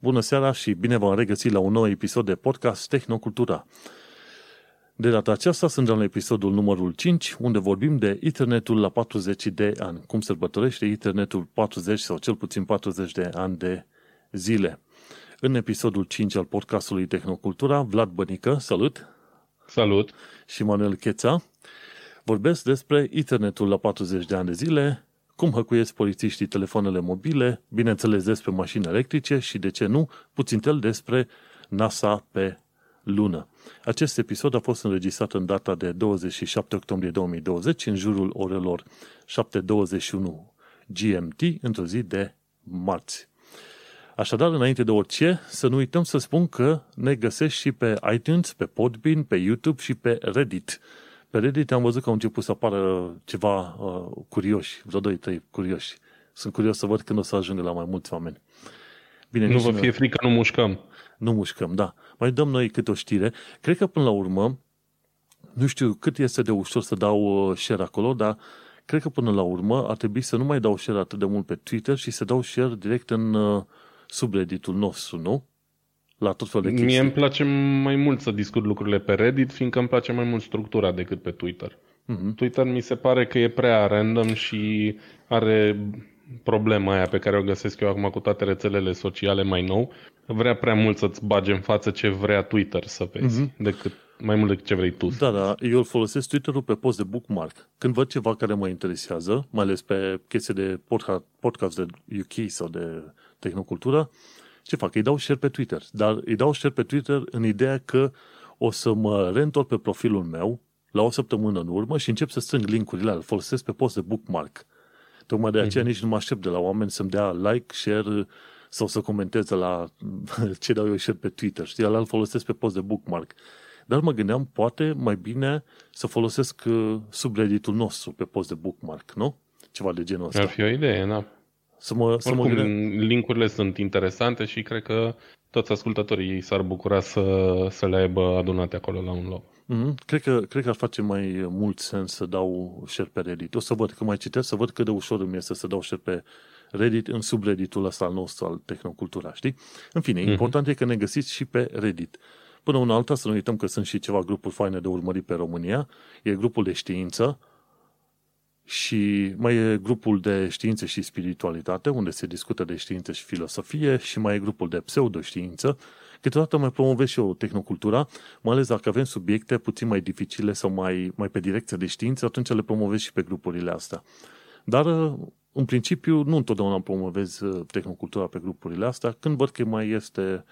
Bună seara și bine v-am regăsit la un nou episod de podcast Tehnocultura. De data aceasta suntem la episodul numărul 5, unde vorbim de internetul la 40 de ani. Cum sărbătorește internetul 40 sau cel puțin 40 de ani de zile. În episodul 5 al podcastului Tehnocultura, Vlad Bănică, salut! Salut! Și Manuel Cheța vorbesc despre internetul la 40 de ani de zile, cum hăcuiesc polițiștii telefoanele mobile, bineînțeles despre mașini electrice și, de ce nu, puțin tel despre NASA pe lună. Acest episod a fost înregistrat în data de 27 octombrie 2020, în jurul orelor 7.21 GMT, într-o zi de marți. Așadar, înainte de orice, să nu uităm să spun că ne găsești și pe iTunes, pe Podbean, pe YouTube și pe Reddit. Pe Reddit am văzut că au început să apară ceva uh, curioși, vreo 2-3 curioși. Sunt curios să văd când o să ajungă la mai mulți oameni. Bine, nu vă fie frică, nu mușcăm. Nu mușcăm, da. Mai dăm noi câte o știre. Cred că până la urmă, nu știu cât este de ușor să dau uh, share acolo, dar cred că până la urmă ar trebui să nu mai dau share atât de mult pe Twitter și să dau share direct în uh, subredditul nostru, nu? La tot felul de chestii. Mie îmi place mai mult să discut lucrurile pe Reddit, fiindcă îmi place mai mult structura decât pe Twitter. Uh-huh. Twitter mi se pare că e prea random și are problema aia pe care o găsesc eu acum cu toate rețelele sociale mai nou. Vrea prea mult să-ți bage în față ce vrea Twitter să vezi, uh-huh. decât mai mult decât ce vrei tu. Da, da, eu îl folosesc Twitter-ul pe post de bookmark. Când văd ceva care mă interesează, mai ales pe chestii de podcast de UK sau de tehnocultură, ce fac? Îi dau share pe Twitter. Dar îi dau share pe Twitter în ideea că o să mă reîntorc pe profilul meu la o săptămână în urmă și încep să strâng linkurile îl folosesc pe post de bookmark. Tocmai de aceea mm-hmm. nici nu mă aștept de la oameni să-mi dea like, share sau să comenteze la ce dau eu share pe Twitter. Știi, îl folosesc pe post de bookmark. Dar mă gândeam, poate mai bine să folosesc uh, subredditul nostru pe post de bookmark, nu? Ceva de genul ăsta. Ar fi o idee, da. Să mă, să Oricum, mă linkurile sunt interesante și cred că toți ascultătorii ei s-ar bucura să, să le aibă adunate acolo la un loc. Mm-hmm. Cred, că, cred că ar face mai mult sens să dau share pe Reddit. O să văd, că mai citesc, să văd cât de ușor îmi este să dau share pe Reddit în subredditul ăsta al nostru, al Tehnocultura, știi? În fine, mm-hmm. important e că ne găsiți și pe Reddit. Până una alta, să nu uităm că sunt și ceva grupuri faine de urmărit pe România. E grupul de știință, și mai e grupul de științe și spiritualitate, unde se discută de știință și filosofie, și mai e grupul de pseudoștiință. Câteodată mai promovez și eu tehnocultura, mai ales dacă avem subiecte puțin mai dificile sau mai, mai pe direcție de știință, atunci le promovez și pe grupurile astea. Dar, în principiu, nu întotdeauna promovez uh, tehnocultura pe grupurile astea, când văd că mai este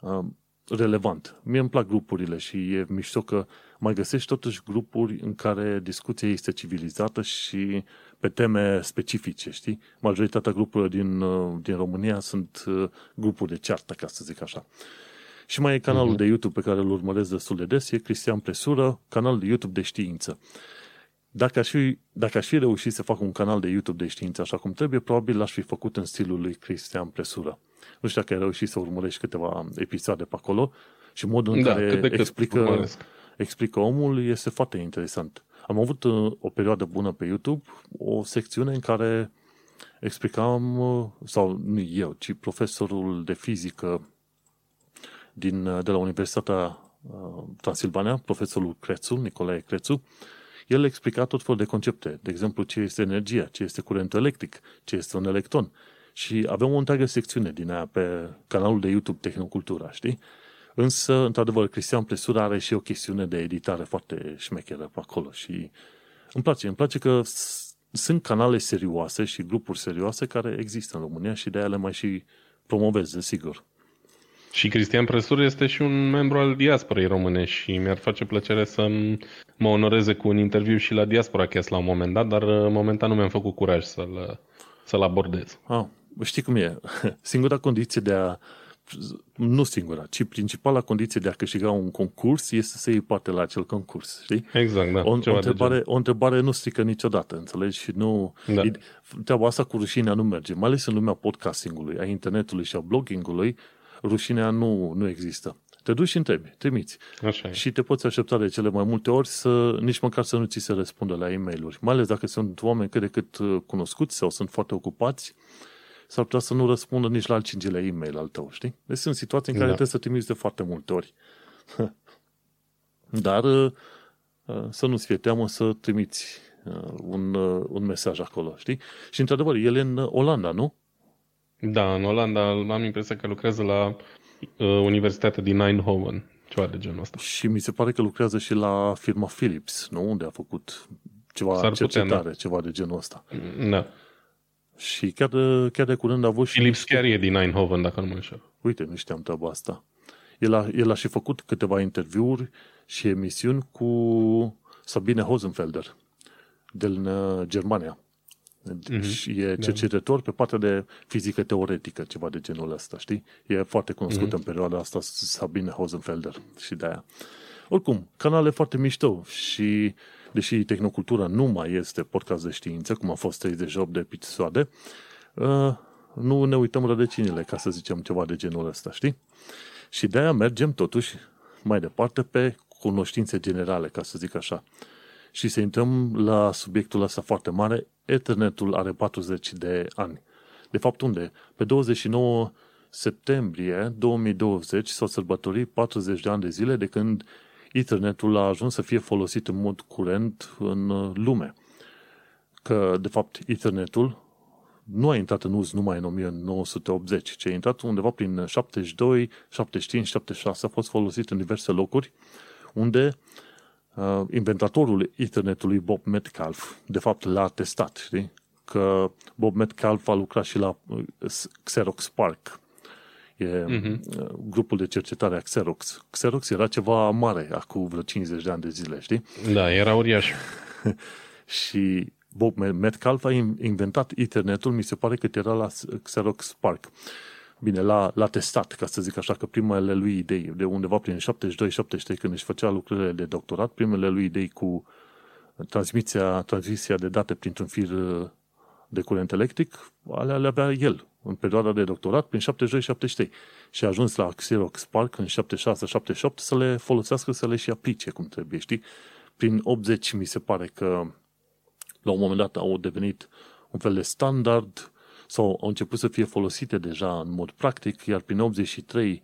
uh, relevant. Mie îmi plac grupurile și e mișto că mai găsești totuși grupuri în care discuția este civilizată și pe teme specifice, știi? Majoritatea grupurilor din, uh, din România sunt uh, grupuri de ceartă, ca să zic așa. Și mai e canalul uh-huh. de YouTube pe care îl urmăresc destul de des, e Cristian Presură, canal de YouTube de știință. Dacă aș, fi, dacă aș fi reușit să fac un canal de YouTube de știință așa cum trebuie, probabil l-aș fi făcut în stilul lui Cristian Presură. Nu știu dacă ai reușit să urmărești câteva episoade pe acolo și modul în da, care explică, explică omul este foarte interesant. Am avut uh, o perioadă bună pe YouTube, o secțiune în care explicam, uh, sau nu eu, ci profesorul de fizică din, uh, de la Universitatea Transilvania, profesorul Crețu, Nicolae Crețu, el explica tot felul de concepte. De exemplu, ce este energia, ce este curentul electric, ce este un electron. Și avem o întreagă secțiune din aia pe canalul de YouTube Tehnocultura, știi? Însă, într-adevăr, Cristian Presura are și o chestiune de editare foarte șmecheră pe acolo și îmi place. Îmi place că sunt canale serioase și grupuri serioase care există în România și de aia le mai și promovez, sigur. Și Cristian Presur este și un membru al diasporei române și mi-ar face plăcere să mă onoreze cu un interviu și la Diaspora Cast la un moment dat, dar uh, momentan nu mi-am făcut curaj să-l, să-l abordez. Ah, știi cum e? Singura condiție de a nu singura, ci principala condiție de a câștiga un concurs este să iei parte la acel concurs, știi? Exact, da. O, o, întrebare, o întrebare nu strică niciodată, înțelegi? Și nu... Da. E, treaba asta cu rușinea nu merge, mai ales în lumea podcastingului, a internetului și a bloggingului, rușinea nu, nu există. Te duci și întrebi, trimiți. Așa și te poți aștepta de cele mai multe ori să nici măcar să nu ți se răspundă la e mail Mai ales dacă sunt oameni cât de cât uh, cunoscuți sau sunt foarte ocupați s-ar putea să nu răspundă nici la al cincilea e-mail al tău, știi? Deci sunt situații în care da. trebuie să trimiți de foarte multe ori. Dar uh, uh, să nu-ți fie teamă să trimiți uh, un, un mesaj acolo, știi? Și într-adevăr, el e în Olanda, nu? Da, în Olanda am impresia că lucrează la uh, Universitatea din Eindhoven, ceva de genul ăsta. Și mi se pare că lucrează și la firma Philips, nu? Unde a făcut ceva S-ar cercetare, putea, da. ceva de genul ăsta. Da. Și chiar de, chiar de curând a avut și... Philips chiar e din Eindhoven, dacă nu mă înșel. Uite, nu știam treaba asta. El a, el a și făcut câteva interviuri și emisiuni cu Sabine Hosenfelder din uh, Germania. Mm-hmm. Și e da. cercetător pe partea de fizică teoretică, ceva de genul ăsta, știi? E foarte cunoscut mm-hmm. în perioada asta Sabine Hosenfelder și de aia. Oricum, canale foarte mișto și deși Tehnocultura nu mai este podcast de știință, cum a fost 38 de episoade, uh, nu ne uităm rădăcinile, ca să zicem ceva de genul ăsta, știi? Și de aia mergem totuși mai departe pe cunoștințe generale, ca să zic așa. Și să intrăm la subiectul ăsta foarte mare, Ethernetul are 40 de ani. De fapt, unde? Pe 29 septembrie 2020 s-au sărbătorit 40 de ani de zile de când Ethernetul a ajuns să fie folosit în mod curent în lume. Că, de fapt, Ethernetul nu a intrat în uz numai în 1980, ci a intrat undeva prin 72, 75, 76, a fost folosit în diverse locuri unde uh, inventatorul Ethernetului, Bob Metcalf, de fapt l-a testat, știi? Că Bob Metcalf a lucrat și la uh, Xerox Park, E uh-huh. grupul de cercetare a Xerox. Xerox era ceva mare acum vreo 50 de ani de zile, știi? Da, era uriaș. și Bob Metcalf a inventat internetul, mi se pare că era la Xerox Spark. Bine, l-a, l-a testat, ca să zic așa, că primele lui idei, de undeva prin 72-73, când își făcea lucrările de doctorat, primele lui idei cu transmisia, transmisia de date printr-un fir uh, de curent electric, alea le avea el în perioada de doctorat, prin 72-73. Și a ajuns la Xerox Spark în 76-78 să le folosească, să le și aplice cum trebuie, știi? Prin 80 mi se pare că la un moment dat au devenit un fel de standard sau au început să fie folosite deja în mod practic, iar prin 83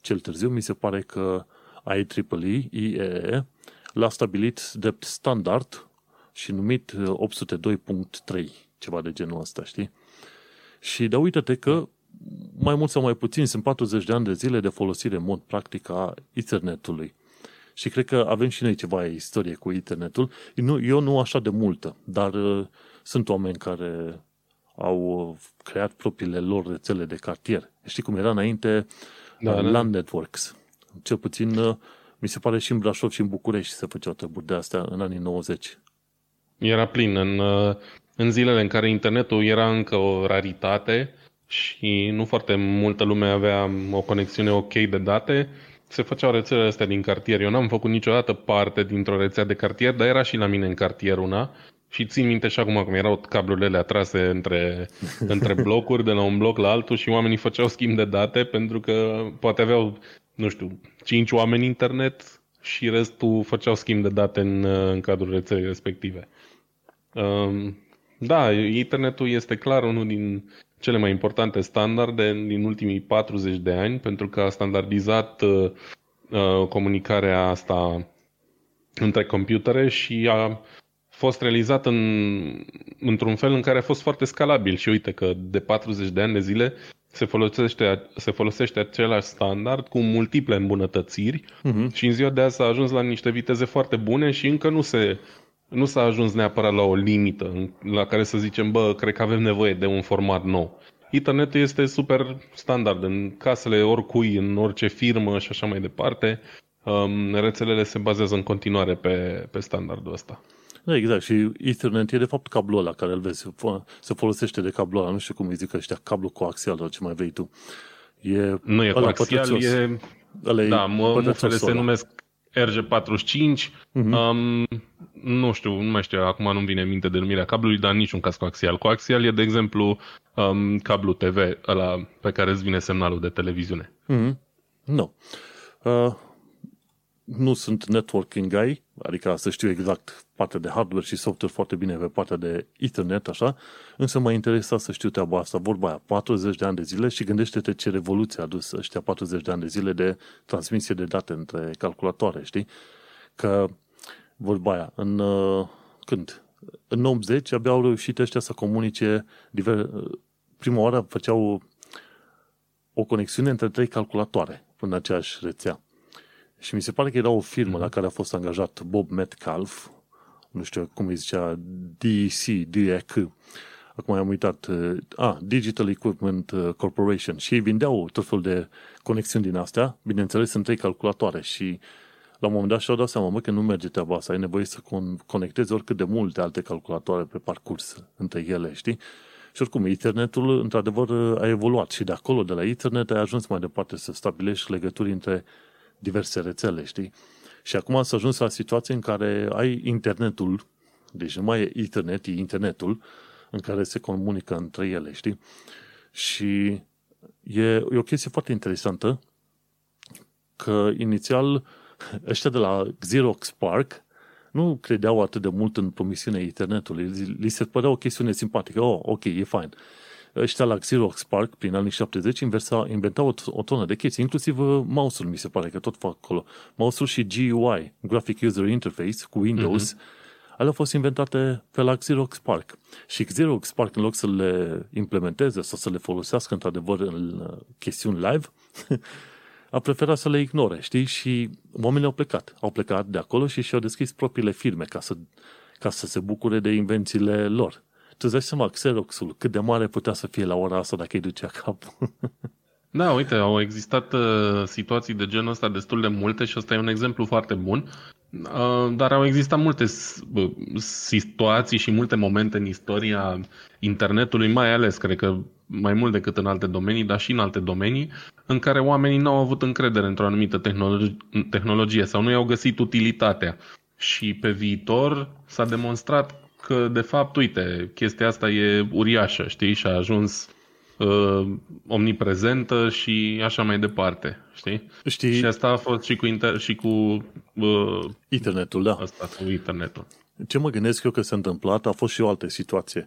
cel târziu mi se pare că IEEE, IEE, l-a stabilit drept standard și numit 802.3, ceva de genul ăsta, știi? Și da, uite-te că mai mult sau mai puțin sunt 40 de ani de zile de folosire în mod practic a internetului. Și cred că avem și noi ceva istorie cu internetul. Nu, eu nu așa de multă, dar uh, sunt oameni care au creat propriile lor rețele de cartier. Știi cum era înainte da, uh, da. Land Networks. Cel puțin uh, mi se pare și în Brașov și în București se făceau treburi de astea în anii 90. Era plin. În, uh, în zilele în care internetul era încă o raritate și nu foarte multă lume avea o conexiune ok de date, se făceau rețelele astea din cartier. Eu n-am făcut niciodată parte dintr-o rețea de cartier, dar era și la mine în cartier una. Și țin minte și acum cum erau cablurile atrase între, între blocuri, de la un bloc la altul și oamenii făceau schimb de date pentru că poate aveau, nu știu, 5 oameni internet și restul făceau schimb de date în, în cadrul rețelei respective. Um, da, internetul este clar unul din cele mai importante standarde din ultimii 40 de ani, pentru că a standardizat uh, uh, comunicarea asta între computere și a fost realizat în, într-un fel în care a fost foarte scalabil. Și uite că de 40 de ani de zile se folosește, se folosește același standard cu multiple îmbunătățiri uh-huh. și în ziua de azi s-a ajuns la niște viteze foarte bune și încă nu se nu s-a ajuns neapărat la o limită la care să zicem, bă, cred că avem nevoie de un format nou. Internetul este super standard în casele oricui, în orice firmă și așa mai departe. Um, rețelele se bazează în continuare pe, pe standardul ăsta. Da, exact. Și Ethernet e de fapt cablul ăla care îl vezi. Se folosește de cablul ăla. Nu știu cum îi zic ăștia. Cablu coaxial sau ce mai vei tu. E nu e coaxial, e... Ăla da, mufele se numesc RG45. Uh-huh. Um, nu știu, nu mai știu, acum nu-mi vine minte denumirea cablului, dar niciun caz coaxial. Coaxial e, de exemplu, um, cablu TV, ăla pe care îți vine semnalul de televiziune. Mm-hmm. Nu. Uh, nu sunt networking guy, adică să știu exact partea de hardware și software foarte bine pe partea de Ethernet, așa, însă mă interesa să știu treaba asta, vorba aia, 40 de ani de zile și gândește-te ce revoluție a dus ăștia 40 de ani de zile de transmisie de date între calculatoare, știi? Că vorba aia, în, uh, când? În 80 abia au reușit ăștia să comunice diver, prima oară făceau o conexiune între trei calculatoare în aceeași rețea. Și mi se pare că era o firmă la care a fost angajat Bob Metcalf, nu știu cum îi zicea, DEC, DEC, acum am uitat, uh, a, Digital Equipment uh, Corporation. Și ei vindeau tot felul de conexiuni din astea, bineînțeles sunt trei calculatoare și la un moment dat și-au dat seama, mă, că nu merge treaba asta, ai nevoie să conectezi oricât de multe alte calculatoare pe parcurs între ele, știi? Și oricum, internetul, într-adevăr, a evoluat. Și de acolo, de la internet, ai ajuns mai departe să stabilești legături între diverse rețele, știi? Și acum s-a ajuns la situație în care ai internetul, deci nu mai e internet, e internetul, în care se comunică între ele, știi? Și e, e o chestie foarte interesantă că inițial ăștia de la Xerox Park nu credeau atât de mult în promisiunea internetului. Li se părea o chestiune simpatică. Oh, ok, e fine. Ăștia la Xerox Park, prin anii 70, inversa, inventau o, o tonă de chestii, inclusiv uh, mouse-ul, mi se pare că tot fac acolo. Mouse-ul și GUI, Graphic User Interface, cu Windows, mm-hmm. alea au fost inventate pe la Xerox Park. Și Xerox Park, în loc să le implementeze sau să le folosească într-adevăr în uh, chestiuni live, a preferat să le ignore, știi? Și oamenii au plecat. Au plecat de acolo și și-au deschis propriile firme ca să, ca să se bucure de invențiile lor. Tu îți dai seama, Xeroxul, cât de mare putea să fie la ora asta dacă îi ducea cap. Da, uite, au existat uh, situații de genul ăsta destul de multe și ăsta e un exemplu foarte bun. Uh, dar au existat multe uh, situații și multe momente în istoria internetului, mai ales, cred că mai mult decât în alte domenii, dar și în alte domenii, în care oamenii nu au avut încredere într-o anumită tehnologie, tehnologie sau nu i-au găsit utilitatea. Și pe viitor s-a demonstrat că, de fapt, uite, chestia asta e uriașă, știi, și a ajuns uh, omniprezentă și așa mai departe, știi? știi? Și asta a fost și cu, inter- și cu uh, internetul, da. Asta, cu internetul. Ce mă gândesc eu că s-a întâmplat, a fost și o altă situație.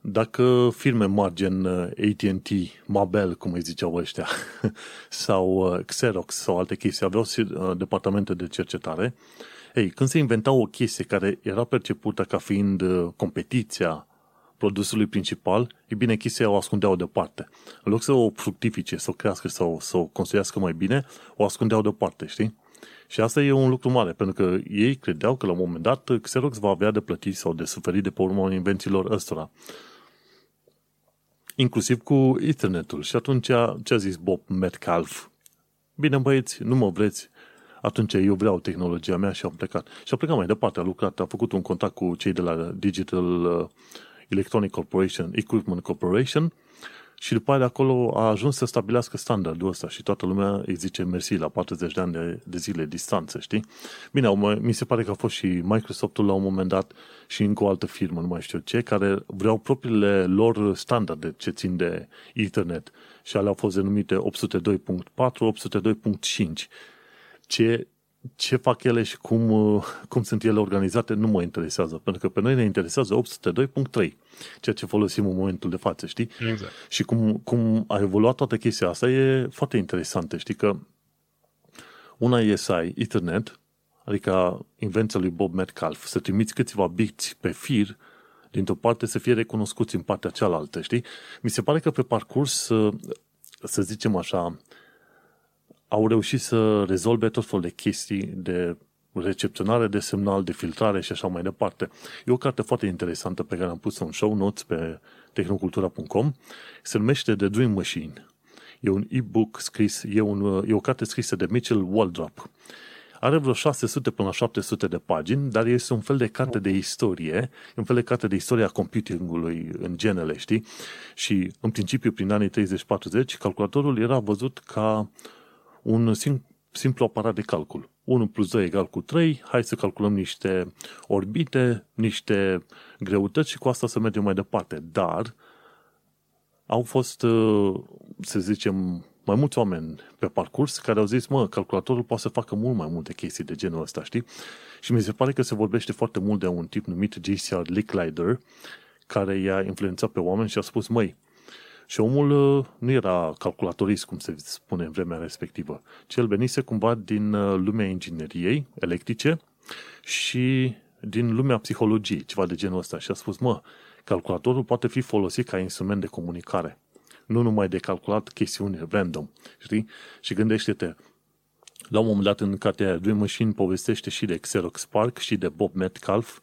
Dacă firme mari gen uh, AT&T, Mabel, cum îi ziceau ăștia, sau uh, Xerox sau alte chestii, aveau uh, departamente de cercetare, ei, când se inventa o chestie care era percepută ca fiind competiția produsului principal, e bine, chestia o ascundeau deoparte. În loc să o fructifice, să o crească sau să o construiască mai bine, o ascundeau deoparte, știi? Și asta e un lucru mare, pentru că ei credeau că la un moment dat Xerox va avea de plătit sau de suferit de pe urma invențiilor ăstora inclusiv cu internetul. Și atunci ce a zis Bob Metcalf? Bine băieți, nu mă vreți, atunci eu vreau tehnologia mea și am plecat. Și a plecat mai departe, a lucrat, a făcut un contact cu cei de la Digital uh, Electronic Corporation, Equipment Corporation și după aia de acolo a ajuns să stabilească standardul ăsta și toată lumea îi zice mersi la 40 de ani de, de zile distanță, știi? Bine, mi se pare că a fost și Microsoftul la un moment dat și încă o altă firmă, nu mai știu ce, care vreau propriile lor standarde ce țin de internet și alea au fost denumite 802.4, 802.5. Ce ce fac ele și cum, uh, cum sunt ele organizate nu mă interesează, pentru că pe noi ne interesează 802.3, ceea ce folosim în momentul de față, știi? Exact. Și cum, cum a evoluat toată chestia asta e foarte interesantă, știi că una e să ai Ethernet, adică invenția lui Bob Metcalf, să trimiți câțiva bits pe fir dintr-o parte să fie recunoscuți în partea cealaltă, știi? Mi se pare că pe parcurs, să zicem așa, au reușit să rezolve tot felul de chestii de recepționare de semnal, de filtrare și așa mai departe. E o carte foarte interesantă pe care am pus-o în show notes pe tehnocultura.com. Se numește The Dream Machine. E un e-book scris, e, un, e o carte scrisă de Mitchell Waldrop. Are vreo 600 până la 700 de pagini, dar este un fel de carte de istorie, un fel de carte de istorie a computingului în genele, știi? Și, în principiu, prin anii 30-40, calculatorul era văzut ca un sim- simplu aparat de calcul. 1 plus 2 egal cu 3, hai să calculăm niște orbite, niște greutăți și cu asta să mergem mai departe. Dar au fost, uh, să zicem, mai mulți oameni pe parcurs care au zis, mă, calculatorul poate să facă mult mai multe chestii de genul ăsta, știi? Și mi se pare că se vorbește foarte mult de un tip numit JCR Licklider, care i-a influențat pe oameni și a spus, măi, și omul uh, nu era calculatorist, cum se spune în vremea respectivă, ci el venise cumva din uh, lumea ingineriei electrice și din lumea psihologiei, ceva de genul ăsta. Și a spus, mă, calculatorul poate fi folosit ca instrument de comunicare. Nu numai de calculat chestiuni random, știi? Și gândește-te, la un moment dat în cartea Dream Machine povestește și de Xerox Spark și de Bob Metcalf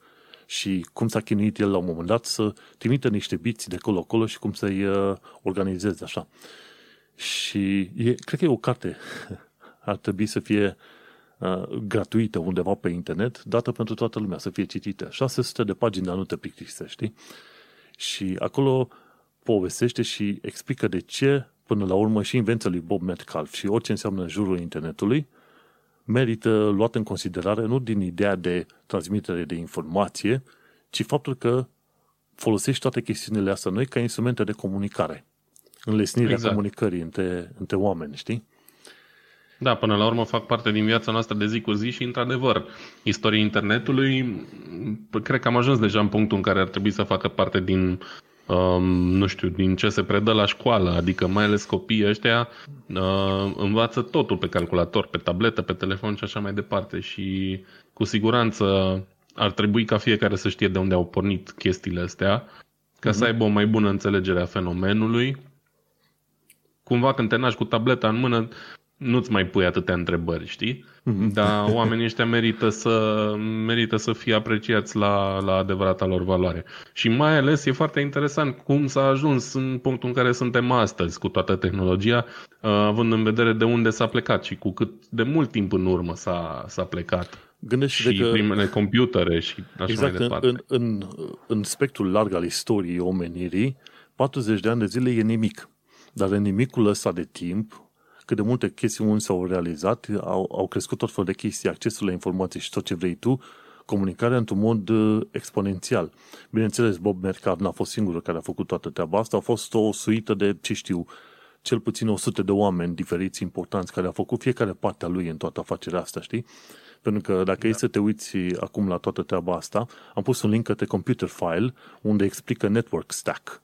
și cum s-a chinuit el la un moment dat să trimită niște biți de colo-colo și cum să-i uh, organizeze așa. Și e, cred că e o carte. Ar trebui să fie uh, gratuită undeva pe internet, dată pentru toată lumea, să fie citită. 600 de pagini, dar nu te plictisești, știi? Și acolo povestește și explică de ce, până la urmă, și invenția lui Bob Metcalf și orice înseamnă în jurul internetului, merită luat în considerare nu din ideea de transmitere de informație, ci faptul că folosești toate chestiunile astea noi ca instrumente de comunicare. Înlesnirea exact. comunicării între, între oameni, știi? Da, până la urmă fac parte din viața noastră de zi cu zi și, într-adevăr, istoria internetului, cred că am ajuns deja în punctul în care ar trebui să facă parte din um, nu știu, din ce se predă la școală, adică mai ales copiii ăștia uh, învață totul pe calculator, pe tabletă, pe telefon și așa mai departe și cu siguranță ar trebui ca fiecare să știe de unde au pornit chestiile astea, ca mm-hmm. să mhm. aibă o mai bună înțelegere a fenomenului. Cumva când te naști cu tableta în mână, nu-ți mai pui atâtea întrebări, știi? Mm-hmm. Dar oamenii ăștia merită să, merită să fie apreciați la, la adevărata lor valoare. Și mai ales e foarte interesant cum s-a ajuns în punctul în care suntem astăzi cu toată tehnologia, uh, având în vedere de unde s-a plecat și cu cât de mult timp în urmă s-a, s-a plecat. Gândește și că... primele computere și așa exact, mai departe. În, în, în spectrul larg al istoriei omenirii, 40 de ani de zile e nimic. Dar în nimicul ăsta de timp, cât de multe chestiuni s-au realizat, au, au crescut tot felul de chestii, accesul la informații și tot ce vrei tu, comunicarea într-un mod uh, exponențial. Bineînțeles, Bob Mercard n-a fost singurul care a făcut toată treaba asta, a fost o suită de, ce știu, cel puțin 100 de oameni diferiți, importanți, care au făcut fiecare parte a lui în toată afacerea asta, știi? Pentru că dacă da. e să te uiți acum la toată treaba asta, am pus un link către Computer File unde explică Network Stack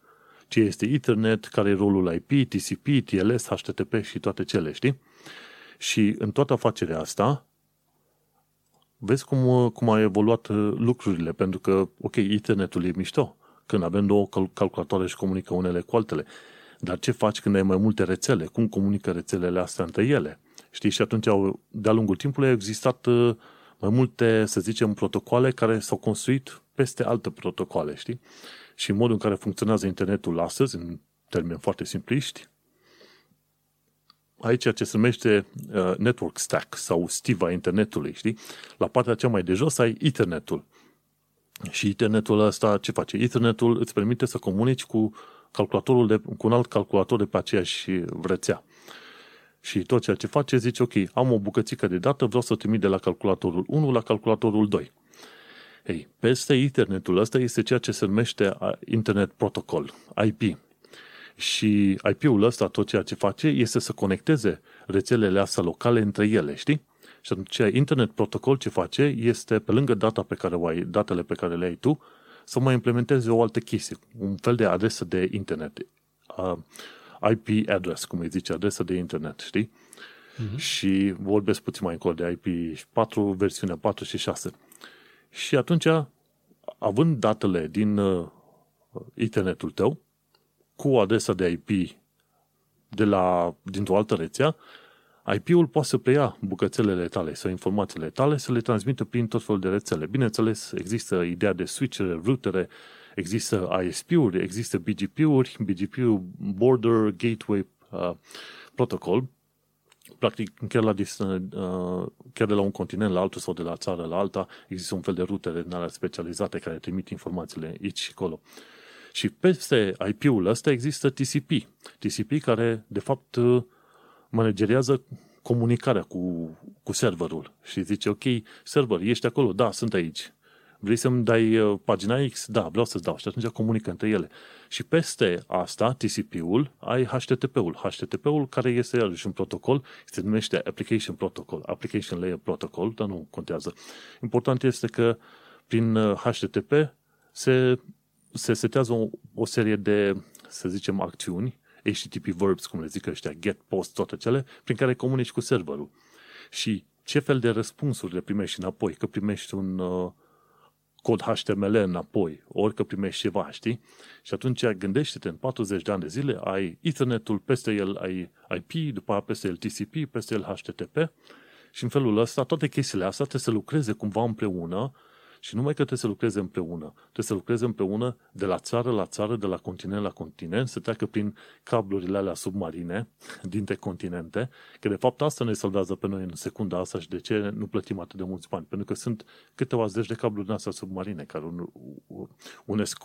ce este Ethernet, care e rolul IP, TCP, TLS, HTTP și toate cele, știi? Și în toată afacerea asta, vezi cum, cum a evoluat uh, lucrurile, pentru că, ok, Ethernetul e mișto, când avem două calculatoare și comunică unele cu altele, dar ce faci când ai mai multe rețele? Cum comunică rețelele astea între ele? Știi? Și atunci, au, de-a lungul timpului, au existat uh, mai multe, să zicem, protocoale care s-au construit peste alte protocoale, știi? Și modul în care funcționează internetul astăzi, în termeni foarte simpliști, aici ce se numește uh, network stack sau stiva internetului, știi? La partea cea mai de jos ai internetul. Și internetul ăsta ce face? Internetul îți permite să comunici cu calculatorul de, cu un alt calculator de pe aceeași rețea. Și tot ceea ce face, zice, ok, am o bucățică de dată, vreau să o trimit de la calculatorul 1 la calculatorul 2. Ei, peste internetul ăsta este ceea ce se numește Internet Protocol, IP. Și IP-ul ăsta, tot ceea ce face, este să conecteze rețelele astea locale între ele, știi? Și atunci Internet Protocol ce face este, pe lângă data pe care o ai, datele pe care le ai tu, să mai implementeze o altă chestie, un fel de adresă de internet. Uh, IP address, cum îi zice, adresă de internet, știi? Uh-huh. Și vorbesc puțin mai încolo de IP4, versiunea 4 și 6. Și atunci, având datele din uh, internetul tău, cu o adresă de IP de la, dintr-o altă rețea, IP-ul poate să preia bucățelele tale sau informațiile tale, să le transmită prin tot felul de rețele. Bineînțeles, există ideea de switchere, routere, există ISP-uri, există BGP-uri, BGP Border Gateway uh, Protocol, practic, chiar, la, uh, chiar de la un continent la altul sau de la țară la alta, există un fel de rute din alea specializate care trimit informațiile aici și acolo. Și peste IP-ul ăsta există TCP. TCP care, de fapt, uh, manageriază comunicarea cu, cu serverul și zice, ok, server, ești acolo? Da, sunt aici. Vrei să-mi dai uh, pagina X? Da, vreau să-ți dau. Și atunci comunică între ele. Și peste asta, TCP-ul, ai HTTP-ul. HTTP-ul care este iarăși un protocol, se numește Application Protocol, Application Layer Protocol, dar nu contează. Important este că prin HTTP uh, se, se setează o, o serie de, să zicem, acțiuni, HTTP verbs, cum le zic ăștia, get, post, toate cele, prin care comunici cu serverul. Și ce fel de răspunsuri le primești înapoi, că primești un uh, cod HTML înapoi, ori că primești ceva, știi? Și atunci gândește-te, în 40 de ani de zile ai Ethernetul, peste el ai IP, după aia peste el TCP, peste el HTTP și în felul ăsta toate chestiile astea trebuie să lucreze cumva împreună și numai că trebuie să lucreze împreună. Trebuie să lucreze împreună de la țară la țară, de la continent la continent, să treacă prin cablurile alea submarine dintre continente, că de fapt asta ne salvează pe noi în secunda asta și de ce nu plătim atât de mulți bani. Pentru că sunt câteva zeci de cabluri din astea submarine care unesc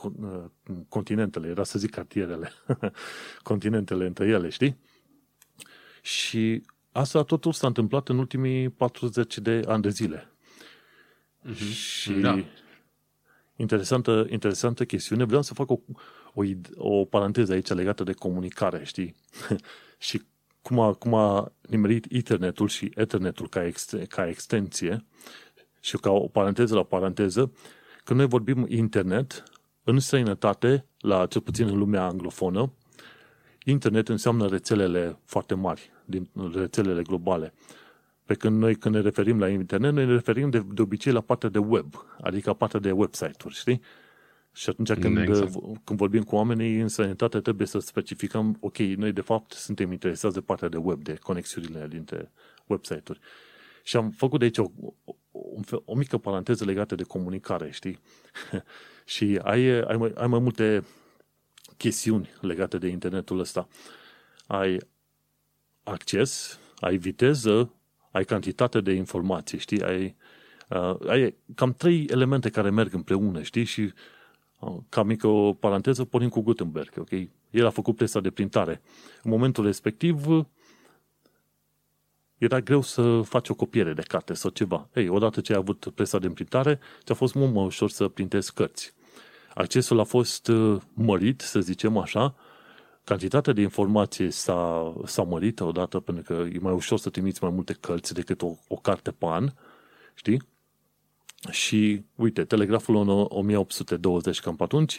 continentele, era să zic cartierele, continentele între ele, știi? Și asta totul s-a întâmplat în ultimii 40 de ani de zile. Uh-huh. Și da. interesantă, interesantă chestiune. Vreau să fac o, o, o paranteză aici legată de comunicare, știi? și cum a, cum a nimerit Ethernetul și Ethernetul ca, ex, ca extensie și ca o paranteză la paranteză, când noi vorbim internet, în străinătate, la cel puțin în lumea anglofonă, internet înseamnă rețelele foarte mari, din rețelele globale. Pe când noi, când ne referim la internet, noi ne referim de, de obicei la partea de web, adică partea de website-uri, știi? Și atunci când, exact. când vorbim cu oamenii în sănătate, trebuie să specificăm, ok, noi de fapt suntem interesați de partea de web, de conexiunile dintre website-uri. Și am făcut de aici o, o, o mică paranteză legată de comunicare, știi? și ai, ai, mai, ai mai multe chestiuni legate de internetul ăsta. Ai acces, ai viteză, ai cantitate de informații, știi? Ai, uh, ai cam trei elemente care merg împreună, știi? Și uh, ca mică o paranteză, pornim cu Gutenberg, ok? El a făcut presa de printare. În momentul respectiv, era greu să faci o copiere de carte sau ceva. Ei, odată ce ai avut presa de printare, ți-a fost mult mai ușor să printezi cărți. Accesul a fost uh, mărit, să zicem așa, cantitatea de informație s-a, s-a mărit odată pentru că e mai ușor să trimiți mai multe cărți decât o, o carte pe an, știi? Și, uite, telegraful în 1820, cam pe atunci,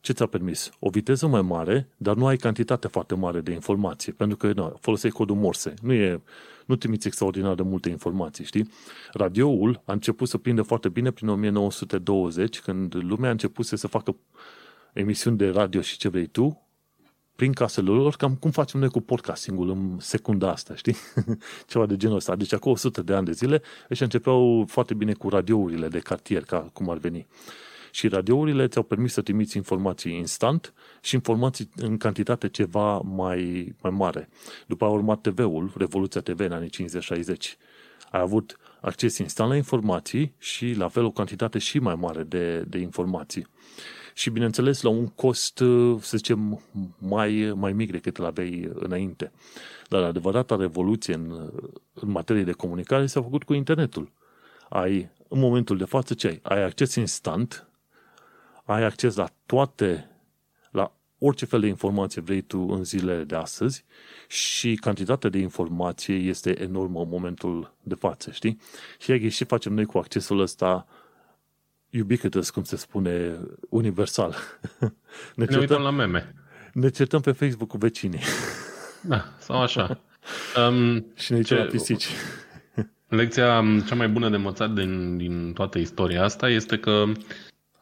ce ți-a permis? O viteză mai mare, dar nu ai cantitate foarte mare de informație, pentru că nu, folosești codul Morse. Nu, e, nu trimiți extraordinar de multe informații, știi? Radioul a început să prindă foarte bine prin 1920, când lumea a început să se facă emisiuni de radio și ce vrei tu, prin casele lor, cam cum facem noi cu podcastingul în secunda asta, știi? Ceva de genul ăsta. Deci acum 100 de ani de zile, ăștia începeau foarte bine cu radiourile de cartier, ca cum ar veni. Și radiourile ți-au permis să trimiți informații instant și informații în cantitate ceva mai, mai mare. După a urmat TV-ul, Revoluția TV în anii 50-60. Ai avut acces instant la informații și la fel o cantitate și mai mare de, de informații și, bineînțeles, la un cost, uh, să zicem, mai, mai mic decât îl aveai înainte. Dar adevărata revoluție în, în materie de comunicare s-a făcut cu internetul. Ai, în momentul de față, ce ai? Ai acces instant, ai acces la toate, la orice fel de informație vrei tu în zilele de astăzi și cantitatea de informație este enormă în momentul de față, știi? Și ce facem noi cu accesul ăsta ubiquitous, cum se spune, universal. ne, ne certăm, uităm la meme. Ne certăm pe Facebook cu vecinii. Da, sau așa. Um, și ne ce, la pisici. Lecția cea mai bună de învățat din, din toată istoria asta este că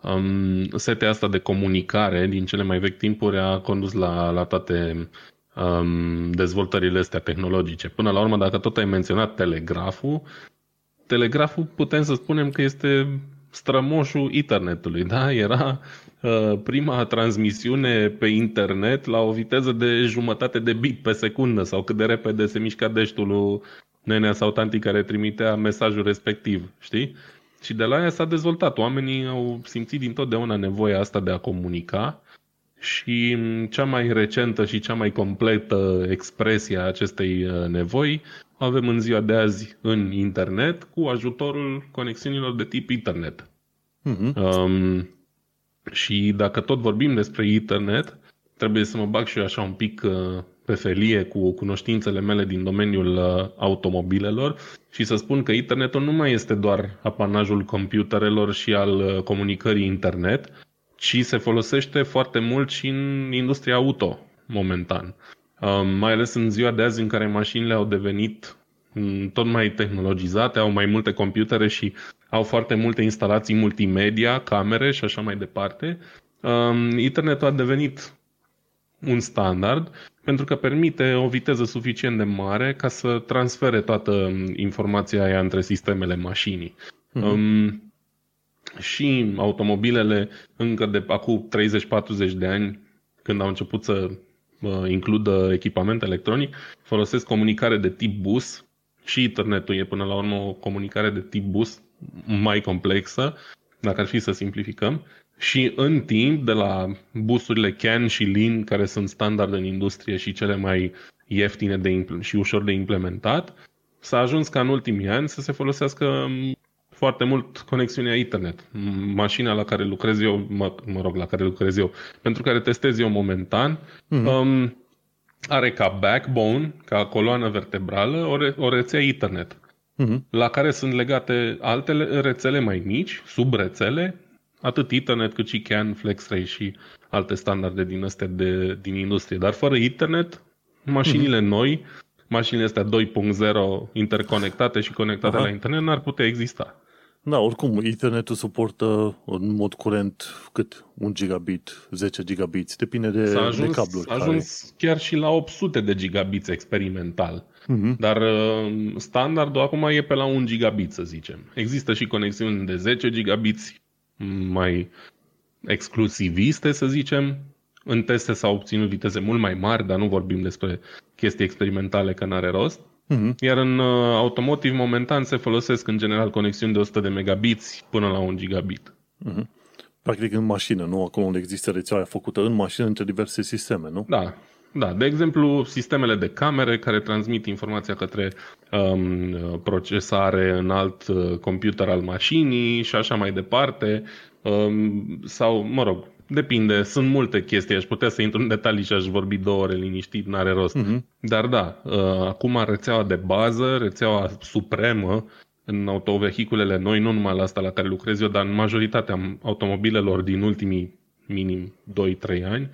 um, setea asta de comunicare din cele mai vechi timpuri a condus la, la toate um, dezvoltările astea tehnologice. Până la urmă, dacă tot ai menționat telegraful, telegraful putem să spunem că este strămoșul internetului, da? Era uh, prima transmisiune pe internet la o viteză de jumătate de bit pe secundă sau cât de repede se mișca deștul lui nenea sau tanti care trimitea mesajul respectiv, știi? Și de la aia s-a dezvoltat. Oamenii au simțit dintotdeauna nevoia asta de a comunica și cea mai recentă și cea mai completă expresie a acestei uh, nevoi avem în ziua de azi în internet cu ajutorul conexiunilor de tip internet. Uh-huh. Um, și dacă tot vorbim despre internet, trebuie să mă bag și eu așa un pic uh, pe felie cu cunoștințele mele din domeniul uh, automobilelor și să spun că internetul nu mai este doar apanajul computerelor și al uh, comunicării internet, ci se folosește foarte mult și în industria auto momentan. Um, mai ales în ziua de azi în care mașinile au devenit mm, tot mai tehnologizate, au mai multe computere și au foarte multe instalații multimedia, camere și așa mai departe. Um, internetul a devenit un standard pentru că permite o viteză suficient de mare ca să transfere toată informația aia între sistemele mașinii. Uh-huh. Um, și automobilele încă de acum 30-40 de ani, când au început să uh, includă echipament electronic, folosesc comunicare de tip bus și internetul e până la urmă o comunicare de tip bus mai complexă, dacă ar fi să simplificăm, și în timp, de la busurile CAN și LIN, care sunt standard în industrie și cele mai ieftine de și ușor de implementat, s-a ajuns ca în ultimii ani să se folosească foarte mult conexiunea internet. Mașina la care lucrez eu, mă, mă rog, la care lucrez eu, pentru care testez eu momentan, mm-hmm. um, are ca backbone, ca coloană vertebrală, o, re- o rețea internet, mm-hmm. la care sunt legate altele rețele mai mici, subrețele, atât internet cât și CAN, FlexRay și alte standarde din astea de, din industrie. Dar fără internet, mașinile mm-hmm. noi, mașinile astea 2.0 interconectate și conectate Aha. la internet, n-ar putea exista. Da, oricum, internetul suportă în mod curent cât? 1 gigabit, 10 gigabit, depinde de, s-a ajuns, de cabluri. S-a ajuns care... chiar și la 800 de gigabit experimental. Uh-huh. Dar uh, standardul acum e pe la 1 gigabit, să zicem. Există și conexiuni de 10 gigabiți, mai exclusiviste, să zicem. În teste s-au obținut viteze mult mai mari, dar nu vorbim despre chestii experimentale, că n-are rost. Uh-huh. Iar în uh, automotive, momentan, se folosesc în general conexiuni de 100 de megabiți până la 1 gigabit. Uh-huh. Practic în mașină, nu? Acolo unde există rețeaua făcută în mașină între diverse sisteme, nu? Da, da, de exemplu, sistemele de camere care transmit informația către um, procesare în alt uh, computer al mașinii și așa mai departe. Um, sau, mă rog, depinde, sunt multe chestii, aș putea să intru în detalii și aș vorbi două ore liniștit, n-are rost. Uh-huh. Dar da, uh, acum rețeaua de bază, rețeaua supremă în autovehiculele noi, nu numai la asta la care lucrez eu, dar în majoritatea automobilelor din ultimii minim 2-3 ani,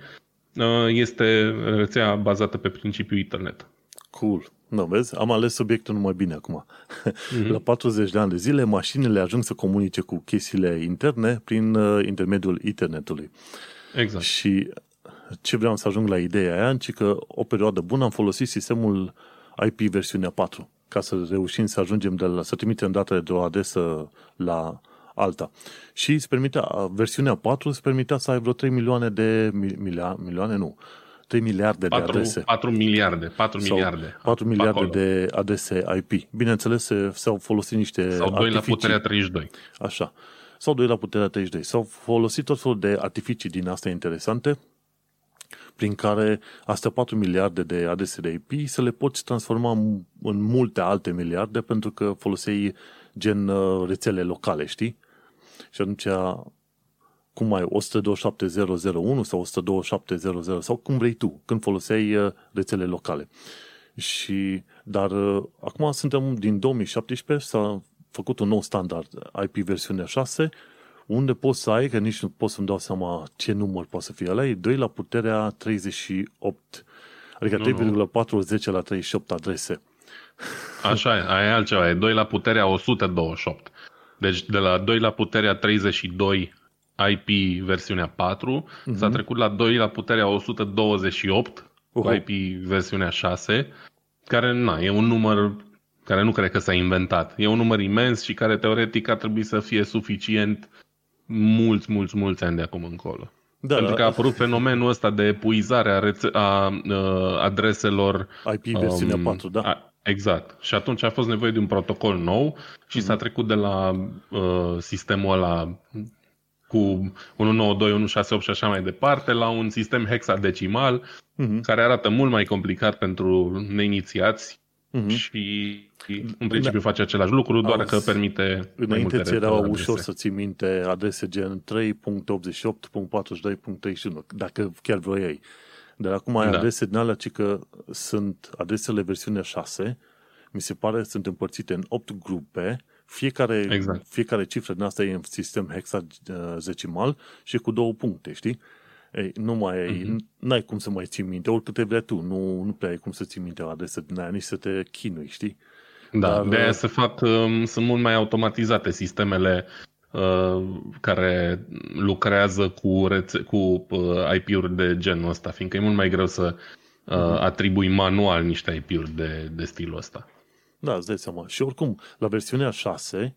Uh, este rețea bazată pe principiul internet. Cool. Nu, vezi? Am ales subiectul numai bine acum. Mm-hmm. La 40 de ani de zile, mașinile ajung să comunice cu chestiile interne prin uh, intermediul internetului. Exact. Și ce vreau să ajung la ideea aia, ci că o perioadă bună am folosit sistemul IP versiunea 4 ca să reușim să ajungem de la, să trimitem datele de o adresă la alta. Și îți permitea, versiunea 4 îți permitea să ai vreo 3 milioane de, milia, milioane nu, 3 miliarde 4, de adrese. 4 miliarde, 4 sau miliarde. 4 miliarde acolo. de adrese IP. Bineînțeles, s-au folosit niște Sau 2 artificii. la puterea 32. Așa. Sau 2 la puterea 32. S-au folosit tot felul de artificii din astea interesante, prin care astea 4 miliarde de adrese de IP să le poți transforma în multe alte miliarde pentru că foloseai gen uh, rețele locale, știi? Și atunci, cum mai 127.001 sau 127.00 sau cum vrei tu, când foloseai uh, rețele locale. Și, dar uh, acum suntem din 2017, s-a făcut un nou standard IP versiunea 6, unde poți să ai, că nici nu pot să-mi dau seama ce număr poate să fie ăla, e 2 la puterea 38, adică 3,40 la 38 adrese. Așa e, aia e altceva, e 2 la puterea 128. Deci de la 2 la puterea 32 IP versiunea 4 uh-huh. s-a trecut la 2 la puterea 128 uh-huh. cu IP versiunea 6, care na, e un număr care nu cred că s-a inventat. E un număr imens și care teoretic ar trebui să fie suficient mulți, mulți, mulți ani de acum încolo. Da, Pentru că a apărut fenomenul ăsta de epuizare a, rețe- a, a adreselor IP versiunea um, 4, da. A, Exact. Și atunci a fost nevoie de un protocol nou și mm-hmm. s-a trecut de la uh, sistemul ăla cu 192, 168 și așa mai departe, la un sistem hexadecimal mm-hmm. care arată mult mai complicat pentru neinițiați mm-hmm. și în principiu da. face același lucru, doar Auzi, că permite Înainte ți era ușor să ții minte adrese gen 3.88.42.31, dacă chiar vroiai. Dar acum ai da. adrese din alea, ci că sunt adresele versiunea 6, mi se pare sunt împărțite în 8 grupe, fiecare, exact. fiecare cifră din asta e în sistem hexadecimal și cu două puncte, știi? Ei, nu mai ai, mm-hmm. n-ai cum să mai ții minte, oricât te vrea tu, nu, nu prea ai cum să ții minte o adresă din aia, nici să te chinui, știi? Da, Dar, de aia uh, se fac, um, sunt mult mai automatizate sistemele uh, care lucrează cu, rețe- cu uh, IP-uri de genul ăsta, fiindcă e mult mai greu să uh, uh-huh. atribui manual niște IP-uri de, de stilul ăsta. Da, îți dai seama. Și oricum, la versiunea 6,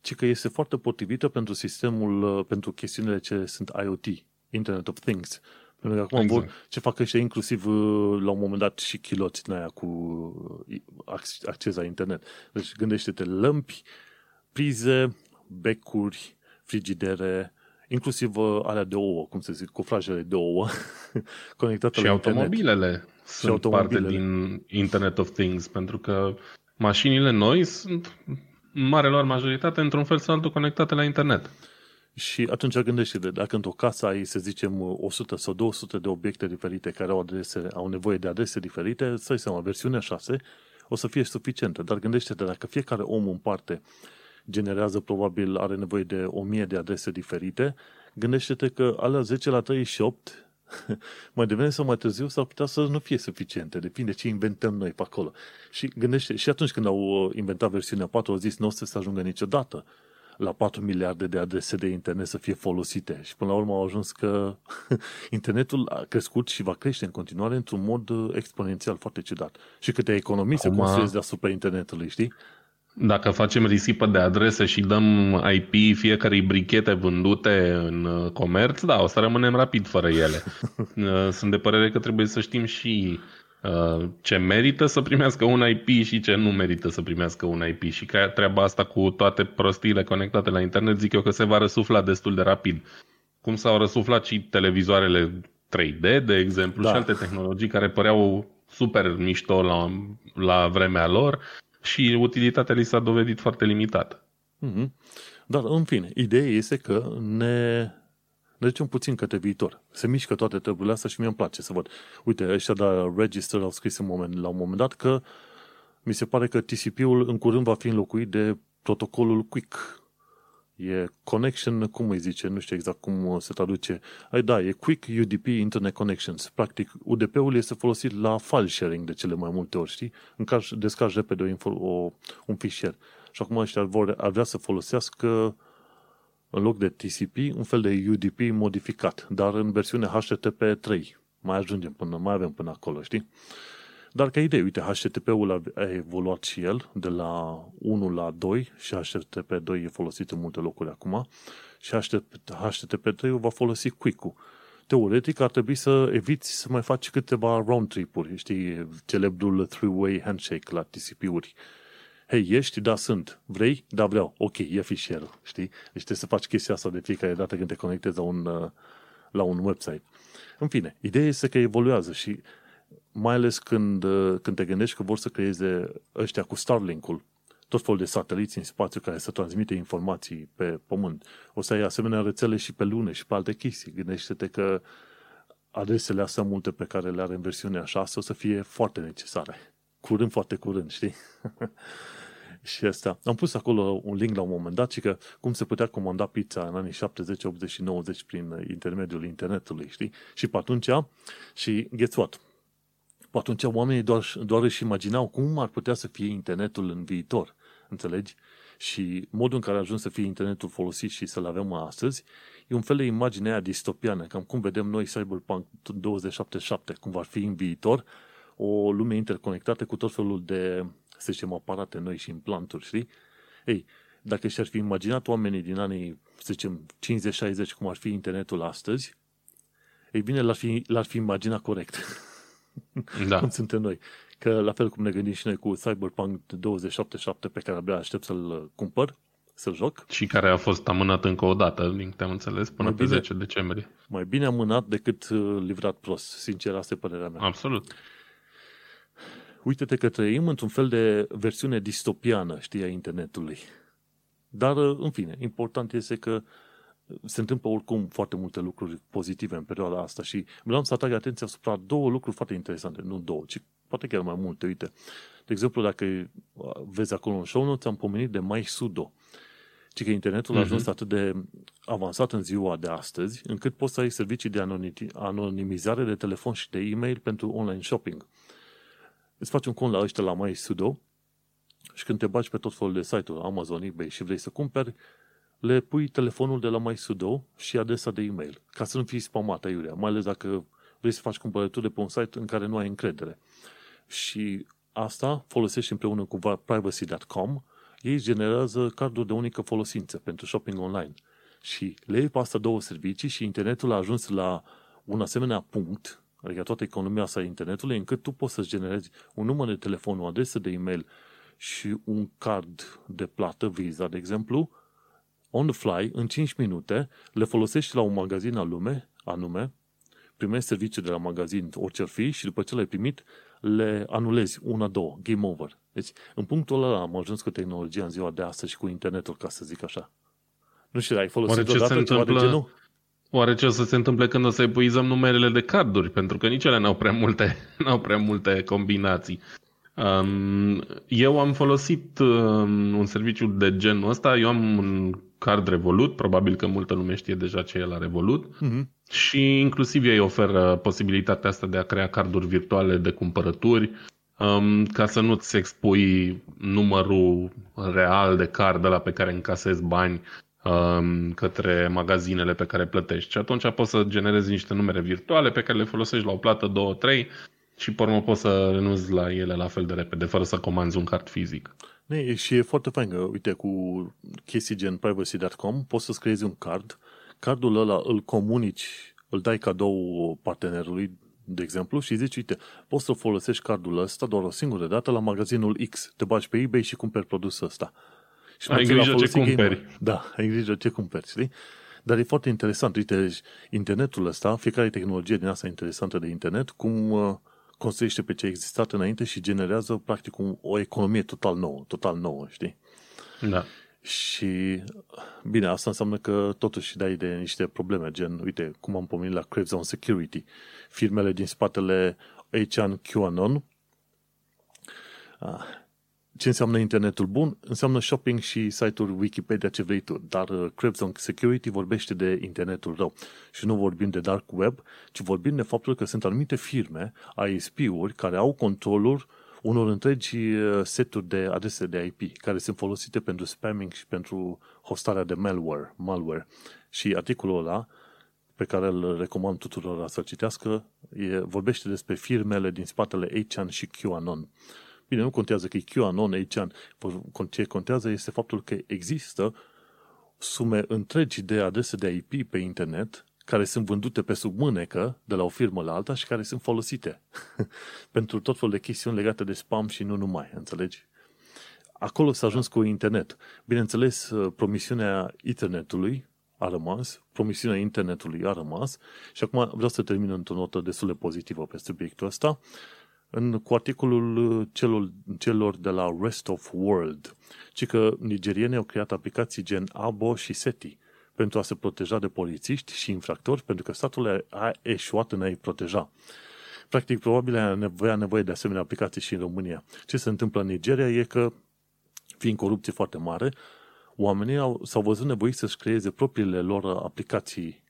ci că este foarte potrivită pentru sistemul, uh, pentru chestiunile ce sunt IoT, Internet of Things. Pentru că acum exact. vor ce fac ăștia inclusiv uh, la un moment dat și chiloți din aia cu uh, acces la internet. Deci gândește-te lămpi, prize, becuri, frigidere, inclusiv alea de ouă, cum se zic, cufrajele de ouă conectate și la automobilele internet. sunt automobilele. parte din Internet of Things, pentru că mașinile noi sunt în mare lor majoritate într-un fel sau altul conectate la internet. Și atunci gândește-te, dacă într-o casă ai, să zicem, 100 sau 200 de obiecte diferite care au, adrese, au nevoie de adrese diferite, să-i seama, versiunea 6 o să fie suficientă. Dar gândește-te, dacă fiecare om în parte generează, probabil are nevoie de 1000 de adrese diferite, gândește-te că alea 10 la 38 mai devreme sau mai târziu s-ar putea să nu fie suficiente, depinde ce inventăm noi pe acolo. Și gândește, și atunci când au uh, inventat versiunea 4, au zis nu o să se ajungă niciodată la 4 miliarde de adrese de internet să fie folosite. Și până la urmă au ajuns că internetul a crescut și va crește în continuare într-un mod uh, exponențial foarte ciudat. Și câte economii Acum... se construiesc deasupra internetului, știi? Dacă facem risipă de adrese și dăm IP fiecarei brichete vândute în uh, comerț, da, o să rămânem rapid fără ele. Uh, sunt de părere că trebuie să știm și uh, ce merită să primească un IP și ce nu merită să primească un IP. Și că treaba asta cu toate prostiile conectate la internet, zic eu că se va răsufla destul de rapid. Cum s-au răsuflat și televizoarele 3D, de exemplu, da. și alte tehnologii care păreau super mișto la, la vremea lor și utilitatea li s-a dovedit foarte limitată. Mm-hmm. Dar, în fine, ideea este că ne, ne ducem puțin către viitor. Se mișcă toate treburile astea și mie îmi place să văd. Uite, ăștia de Register au scris în moment, la un moment dat că mi se pare că TCP-ul în curând va fi înlocuit de protocolul QUIC, E connection, cum îi zice, nu știu exact cum se traduce. Ai, da, e Quick UDP Internet Connections. Practic, UDP-ul este folosit la file sharing de cele mai multe ori, știi? În care descarci repede o, o, un fișier. Și acum ăștia vor, ar vrea să folosească în loc de TCP, un fel de UDP modificat, dar în versiune HTTP 3. Mai ajungem până, mai avem până acolo, știi? Dar ca idee, uite, HTTP-ul a evoluat și el de la 1 la 2 și HTTP 2 e folosit în multe locuri acum și HTTP 3 va folosi Quick-ul. Teoretic ar trebui să eviți să mai faci câteva round trip-uri, știi, celebrul three-way handshake la TCP-uri. Hei, ești? Da, sunt. Vrei? Da, vreau. Ok, e fișierul, știi? Deci trebuie să faci chestia asta de fiecare dată când te conectezi la un, la un website. În fine, ideea este că evoluează și mai ales când, uh, când te gândești că vor să creeze ăștia cu Starlink-ul, tot felul de sateliți în spațiu care să transmite informații pe pământ. O să ai asemenea rețele și pe lune și pe alte chestii. Gândește-te că adresele astea multe pe care le are în versiunea 6 o să fie foarte necesare. Curând, foarte curând, știi? și asta. Am pus acolo un link la un moment dat și că cum se putea comanda pizza în anii 70, 80 și 90 prin intermediul internetului, știi? Și pe atunci, și guess what? Atunci oamenii doar, doar își imaginau cum ar putea să fie internetul în viitor, înțelegi? Și modul în care a ajuns să fie internetul folosit și să-l avem astăzi, e un fel de imagine aia distopiană, cam cum vedem noi Cyberpunk 2077, cum va fi în viitor, o lume interconectată cu tot felul de, să zicem, aparate noi și implanturi, știi? Ei, dacă și-ar fi imaginat oamenii din anii, să zicem, 50-60 cum ar fi internetul astăzi, ei bine, l-ar fi, l-ar fi imaginat corect. da. cum suntem noi. Că la fel cum ne gândim și noi cu Cyberpunk 2077 pe care abia aștept să-l cumpăr, să-l joc. Și care a fost amânat încă o dată, din câte am înțeles, până mai pe bine, 10 decembrie. Mai bine amânat decât uh, livrat prost, sincer, asta e părerea mea. Absolut. Uite-te că trăim într-un fel de versiune distopiană, știi, a internetului. Dar, în fine, important este că se întâmplă oricum foarte multe lucruri pozitive în perioada asta și vreau să atrag atenția asupra două lucruri foarte interesante, nu două, ci poate chiar mai multe. Uite, de exemplu, dacă vezi acolo în show notes, am pomenit de mai sudo. Ci că internetul uh-huh. a mhm. ajuns atât de avansat în ziua de astăzi, încât poți să ai servicii de anonimizare de telefon și de e-mail pentru online shopping. Îți faci un cont la ăștia la mai sudo și când te bagi pe tot felul de site-uri, Amazon, eBay și vrei să cumperi, le pui telefonul de la mai sudo și adresa de e-mail, ca să nu fii spamat aiurea, mai ales dacă vrei să faci cumpărături de pe un site în care nu ai încredere. Și asta folosești împreună cu privacy.com, ei generează carduri de unică folosință pentru shopping online. Și le iei pe asta două servicii și internetul a ajuns la un asemenea punct, adică toată economia asta a internetului, încât tu poți să-ți generezi un număr de telefon, o adresă de e-mail și un card de plată Visa, de exemplu, on the fly, în 5 minute, le folosești la un magazin anume, anume primești serviciu de la magazin, orice ar fi, și după ce l-ai primit, le anulezi una, două, game over. Deci, în punctul ăla am ajuns cu tehnologia în ziua de astăzi și cu internetul, ca să zic așa. Nu știu, ai folosit Oare odată ceva întâmplă... de genul? Oare ce o să se întâmple când o să epuizăm numerele de carduri? Pentru că nici ele n-au prea multe, n-au prea multe combinații. Um, eu am folosit um, un serviciu de genul ăsta. Eu am un card Revolut, probabil că multă lume știe deja ce e la Revolut. Uh-huh. Și inclusiv ei oferă posibilitatea asta de a crea carduri virtuale de cumpărături um, ca să nu-ți expui numărul real de card la pe care încasezi bani um, către magazinele pe care plătești. Și atunci poți să generezi niște numere virtuale pe care le folosești la o plată, două, trei și pe urmă poți să renunți la ele la fel de repede, fără să comanzi un card fizic. Ne, și e foarte fain că, uite, cu chestii gen privacy.com poți să-ți creezi un card, cardul ăla îl comunici, îl dai cadou partenerului, de exemplu, și zici, uite, poți să folosești cardul ăsta doar o singură dată la magazinul X. Te bagi pe eBay și cumperi produsul ăsta. Și ai grijă ce cumperi. Game. Da, ai grijă ce cumperi, știi? Dar e foarte interesant. Uite, internetul ăsta, fiecare tehnologie din asta interesantă de internet, cum uh, construiește pe ce a existat înainte și generează practic un, o economie total nouă, total nouă, știi? Da. Și, bine, asta înseamnă că totuși dai de niște probleme, gen, uite, cum am pomenit la Craves on Security, firmele din spatele H&N QAnon, ce înseamnă internetul bun? Înseamnă shopping și site-uri Wikipedia ce vrei tu, dar uh, Crypto Security vorbește de internetul rău și nu vorbim de dark web, ci vorbim de faptul că sunt anumite firme, ISP-uri, care au controlul unor întregi uh, seturi de adrese de IP care sunt folosite pentru spamming și pentru hostarea de malware. malware. Și articolul ăla pe care îl recomand tuturor să-l citească, e, vorbește despre firmele din spatele HN și QAnon. Bine, nu contează că e QAnon, HN. Ce contează este faptul că există sume întregi de adrese de IP pe internet care sunt vândute pe sub mânecă de la o firmă la alta și care sunt folosite pentru tot felul de chestiuni legate de spam și nu numai, înțelegi? Acolo s-a ajuns cu internet. Bineînțeles, promisiunea internetului a rămas, promisiunea internetului a rămas și acum vreau să termin într-o notă destul de pozitivă pe subiectul ăsta în, cu articolul celor, celor de la Rest of World, ci că nigerienii au creat aplicații gen Abo și SETI pentru a se proteja de polițiști și infractori, pentru că statul a eșuat în a-i proteja. Practic, probabil avea nevoie de asemenea aplicații și în România. Ce se întâmplă în Nigeria e că, fiind corupție foarte mare, oamenii au, s-au văzut nevoiți să-și creeze propriile lor aplicații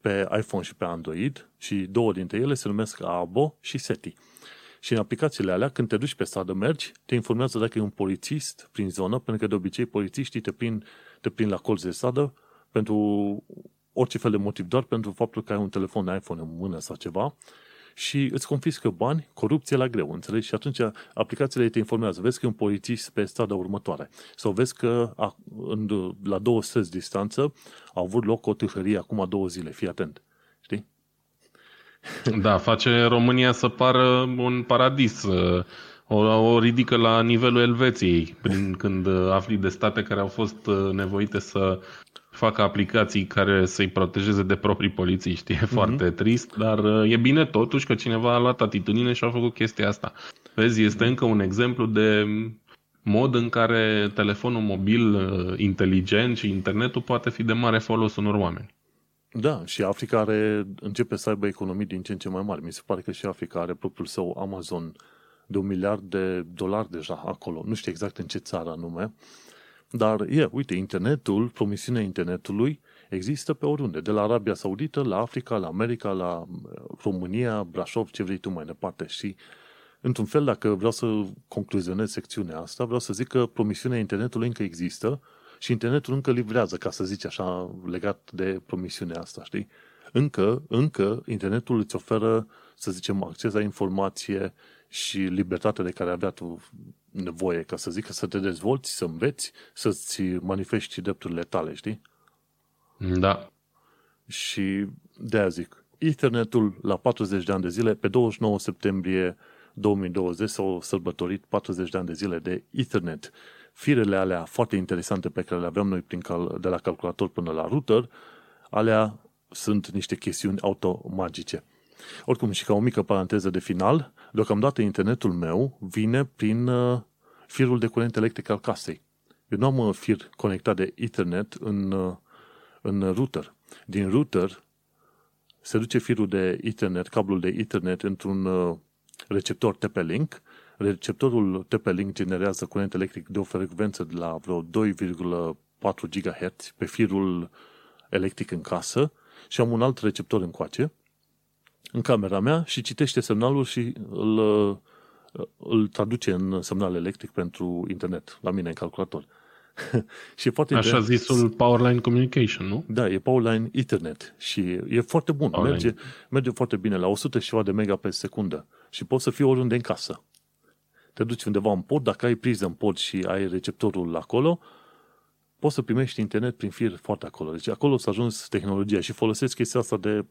pe iPhone și pe Android și două dintre ele se numesc Abo și SETI. Și în aplicațiile alea, când te duci pe stradă, mergi, te informează dacă e un polițist prin zonă, pentru că de obicei polițiștii te prind, te prind la colț de stradă pentru orice fel de motiv, doar pentru faptul că ai un telefon iPhone în mână sau ceva și îți confiscă bani, corupție la greu, înțelegi? Și atunci aplicațiile te informează. Vezi că e un polițist pe strada următoare. Sau vezi că a, în, la două străzi distanță au avut loc o tâlhărie acum două zile. Fii atent. Știi? Da, face România să pară un paradis. O, o ridică la nivelul Elveției, prin când afli de state care au fost nevoite să fac aplicații care să-i protejeze de proprii polițiști. E mm-hmm. foarte trist, dar uh, e bine totuși că cineva a luat atitudine și a făcut chestia asta. Vezi, este încă un exemplu de mod în care telefonul mobil uh, inteligent și internetul poate fi de mare folos unor oameni. Da, și Africa are, începe să aibă economii din ce în ce mai mari. Mi se pare că și Africa are propriul său Amazon de un miliard de dolari deja acolo. Nu știu exact în ce țară anume, dar, e, uite, internetul, promisiunea internetului există pe oriunde, de la Arabia Saudită, la Africa, la America, la uh, România, Brașov, ce vrei tu mai departe. Și, într-un fel, dacă vreau să concluzionez secțiunea asta, vreau să zic că promisiunea internetului încă există și internetul încă livrează, ca să zici așa, legat de promisiunea asta, știi? Încă, încă, internetul îți oferă, să zicem, acces la informație și libertatea de care avea tu nevoie, ca să zic, să te dezvolți, să înveți, să-ți manifesti drepturile tale, știi? Da. Și de aia zic, internetul la 40 de ani de zile, pe 29 septembrie 2020 s-au sărbătorit 40 de ani de zile de Ethernet. Firele alea foarte interesante pe care le aveam noi prin cal- de la calculator până la router, alea sunt niște chestiuni automagice. Oricum, și ca o mică paranteză de final, deocamdată internetul meu vine prin uh, firul de curent electric al casei. Eu nu am uh, fir conectat de Ethernet în, uh, în router. Din router se duce firul de Ethernet, cablul de Ethernet într-un receptor TP-Link. Receptorul TP-Link generează curent electric de o frecvență de la vreo 2,4 GHz pe firul electric în casă și am un alt receptor încoace în camera mea și citește semnalul și îl, îl traduce în semnal electric pentru internet, la mine în calculator. și e foarte Așa zisul Powerline Communication, nu? Da, e Powerline Ethernet și e foarte bun. Merge, merge foarte bine, la 100 și ceva de mega pe secundă și poți să fii oriunde în casă. Te duci undeva în pod, dacă ai priză în pod și ai receptorul acolo, poți să primești internet prin fir foarte acolo. Deci acolo s-a ajuns tehnologia și folosesc chestia asta de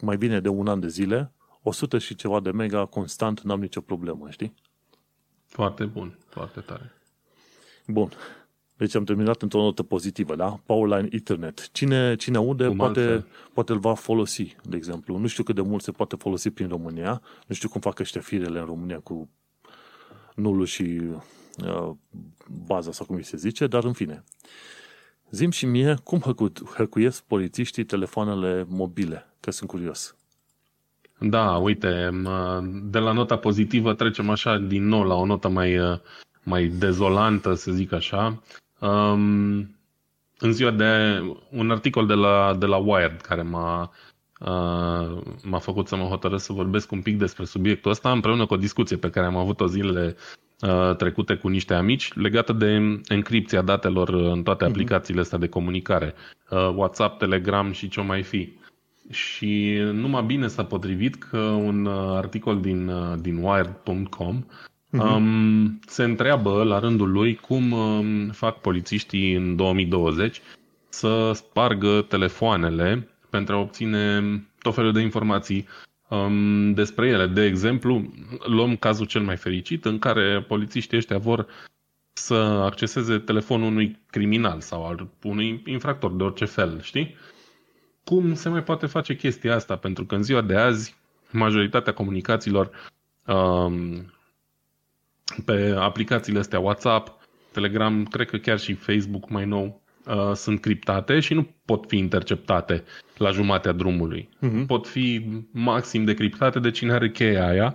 mai bine de un an de zile, 100 și ceva de mega constant, n-am nicio problemă, știi? Foarte bun, foarte tare. Bun. Deci am terminat într-o notă pozitivă, da? Powerline Ethernet. Cine, cine aude poate, poate îl va folosi, de exemplu. Nu știu cât de mult se poate folosi prin România. Nu știu cum fac ăștia firele în România cu nulul și uh, baza sau cum se zice, dar în fine. Zim și mie cum hăcuiesc polițiștii telefoanele mobile, că sunt curios. Da, uite, de la nota pozitivă trecem așa din nou la o notă mai, mai dezolantă, să zic așa. Um, în ziua de un articol de la, de la Wired care m-a, uh, m-a făcut să mă hotărăsc să vorbesc un pic despre subiectul ăsta împreună cu o discuție pe care am avut-o zilele Uh, trecute cu niște amici legată de encripția datelor în toate mhm. aplicațiile astea de comunicare, uh, WhatsApp, Telegram și ce mai fi. Și numai bine s-a potrivit că un uh, articol din, din wired.com uh-huh. um, se întreabă la rândul lui cum um, fac polițiștii în 2020 să spargă telefoanele pentru a obține tot felul de informații um, despre ele. De exemplu, luăm cazul cel mai fericit în care polițiștii ăștia vor să acceseze telefonul unui criminal sau al unui infractor de orice fel, știi? Cum se mai poate face chestia asta? Pentru că în ziua de azi majoritatea comunicațiilor um, pe aplicațiile astea WhatsApp, Telegram, cred că chiar și Facebook mai nou, uh, sunt criptate și nu pot fi interceptate la jumatea drumului. Uh-huh. Pot fi maxim decriptate de cine are cheia aia,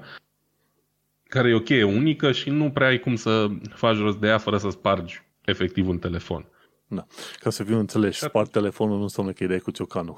care e o cheie unică și nu prea ai cum să faci rost de ea fără să spargi efectiv un telefon. Da. Ca să fiu înțeles, spart telefonul nu înseamnă că îi dai cu ciocanul.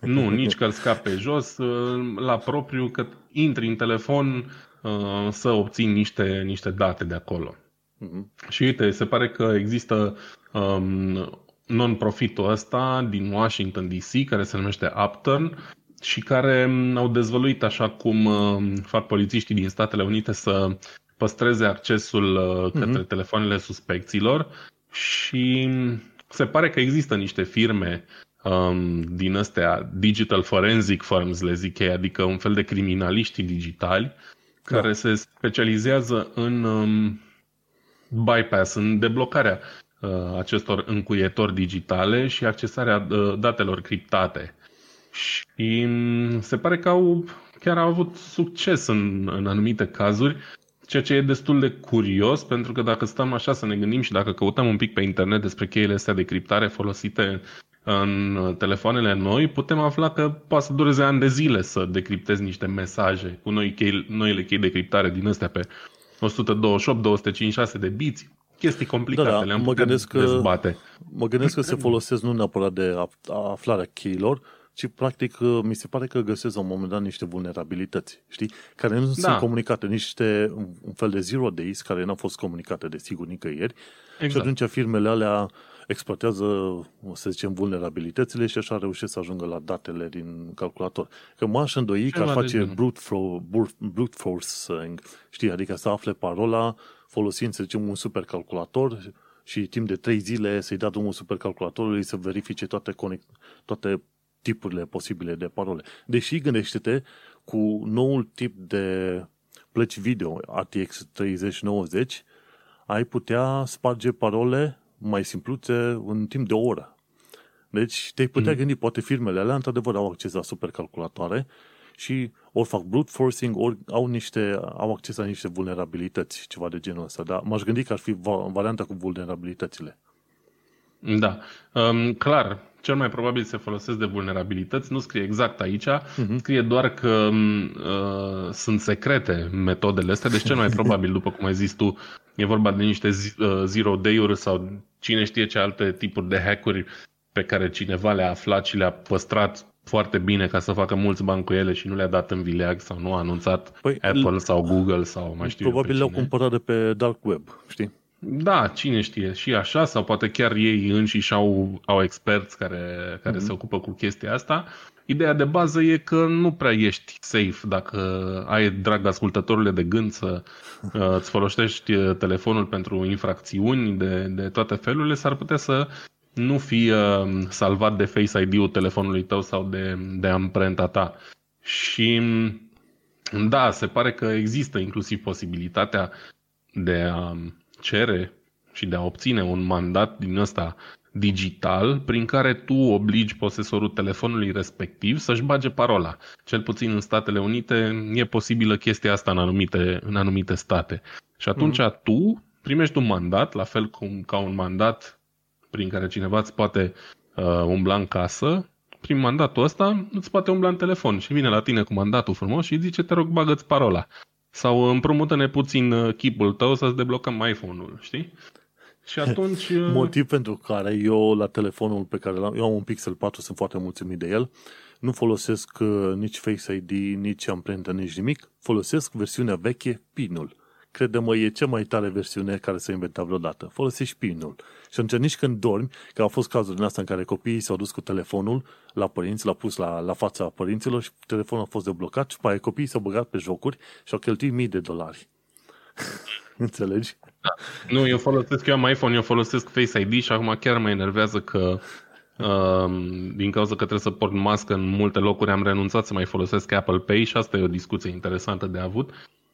Nu, nici că îl scapi pe jos, uh, la propriu, că intri în telefon uh, să obții niște, niște date de acolo. Uh-huh. Și uite, se pare că există um, non-profitul ăsta din Washington DC, care se numește Upturn, și care um, au dezvăluit, așa cum um, fac polițiștii din Statele Unite, să păstreze accesul uh, către uh-huh. telefoanele suspecților și se pare că există niște firme um, din astea digital forensic firms, le zic ei, adică un fel de criminaliști digitali, care da. se specializează în um, bypass, în deblocarea uh, acestor încuietori digitale și accesarea uh, datelor criptate. Și mm, se pare că au chiar au avut succes în, în anumite cazuri, ceea ce e destul de curios, pentru că dacă stăm așa să ne gândim și dacă căutăm un pic pe internet despre cheile astea de criptare folosite în telefoanele noi, putem afla că poate să dureze ani de zile să decriptezi niște mesaje cu noi chei, noile chei de criptare din astea pe 128-256 de biți. Chestii complicate, da, da. le-am mă gândesc că, dezbate. Mă gândesc că se folosesc nu neapărat de aflarea cheilor, ci practic mi se pare că găsesc la un moment dat niște vulnerabilități, știi? Care nu da. sunt comunicate, niște un fel de zero days care n-au fost comunicate, desigur, nicăieri. Exact. Și atunci firmele alea exploatează, să zicem, vulnerabilitățile și așa reușesc să ajungă la datele din calculator. Că m-aș îndoi că ar face brute, fro- brute forcing, știi, adică să afle parola folosind, să zicem, un supercalculator și timp de trei zile să-i dea drumul supercalculatorului să verifice toate, conect- toate tipurile posibile de parole. Deși, gândește-te, cu noul tip de plăci video RTX 3090, ai putea sparge parole mai simpluțe în timp de o oră. Deci te-ai putea mm. gândi, poate firmele alea într-adevăr au acces la supercalculatoare și ori fac brute forcing, ori au, niște, au acces la niște vulnerabilități, ceva de genul ăsta. Dar m-aș gândi că ar fi varianta cu vulnerabilitățile. Da, um, clar, cel mai probabil se folosesc de vulnerabilități, nu scrie exact aici, uh-huh. scrie doar că um, uh, sunt secrete metodele astea, deci cel mai probabil, după cum ai zis tu, e vorba de niște uh, zero day-uri sau cine știe ce alte tipuri de hack-uri pe care cineva le-a aflat și le-a păstrat foarte bine ca să facă mulți bani cu ele și nu le-a dat în vileag sau nu a anunțat păi, Apple sau Google sau mai știu Probabil le-au cumpărat de pe dark web, știi? Da, cine știe, și așa, sau poate chiar ei înșiși au, au experți care, care mm-hmm. se ocupă cu chestia asta. Ideea de bază e că nu prea ești safe dacă ai, drag ascultătorile de gând, să uh, îți folosești uh, telefonul pentru infracțiuni de, de toate felurile, s-ar putea să nu fii uh, salvat de Face ID-ul telefonului tău sau de, de amprenta ta. Și da, se pare că există inclusiv posibilitatea de a cere și de a obține un mandat din ăsta digital prin care tu obligi posesorul telefonului respectiv să-și bage parola. Cel puțin în Statele Unite e posibilă chestia asta în anumite, în anumite state. Și atunci mm. tu primești un mandat, la fel cum ca un mandat prin care cineva îți poate uh, umbla în casă, prin mandatul ăsta îți poate umbla în telefon și vine la tine cu mandatul frumos și îți zice te rog bagă-ți parola. Sau împrumută-ne puțin uh, chipul tău să-ți deblocăm iPhone-ul, știi? Și atunci... Uh, Motiv pentru care eu la telefonul pe care l-am, eu am un Pixel 4, sunt foarte mulțumit de el, nu folosesc uh, nici Face ID, nici amprentă, nici nimic, folosesc versiunea veche, PIN-ul crede-mă, e cea mai tare versiune care s-a inventat vreodată. Folosești pinul. Și atunci nici când dormi, că au fost cazuri din asta în care copiii s-au dus cu telefonul la părinți, l-au pus la, la fața părinților și telefonul a fost deblocat și pe copiii s-au băgat pe jocuri și au cheltuit mii de dolari. Înțelegi? Da. Nu, eu folosesc, eu am iPhone, eu folosesc Face ID și acum chiar mă enervează că Uh, din cauza că trebuie să port mască în multe locuri, am renunțat să mai folosesc Apple Pay și asta e o discuție interesantă de avut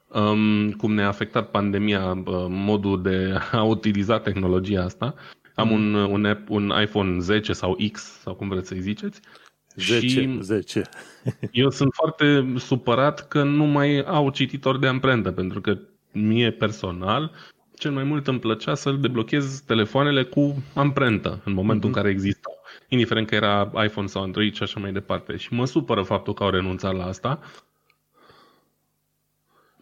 um, cum ne-a afectat pandemia uh, modul de a utiliza tehnologia asta. Am un, un, app, un iPhone 10 sau X, sau cum vreți să-i ziceți. 10, și 10. eu sunt foarte supărat că nu mai au cititor de amprentă, pentru că mie personal cel mai mult îmi plăcea să-l deblochez telefoanele cu amprentă în momentul mm-hmm. în care existau. Indiferent că era iPhone sau Android și așa mai departe. Și mă supără faptul că au renunțat la asta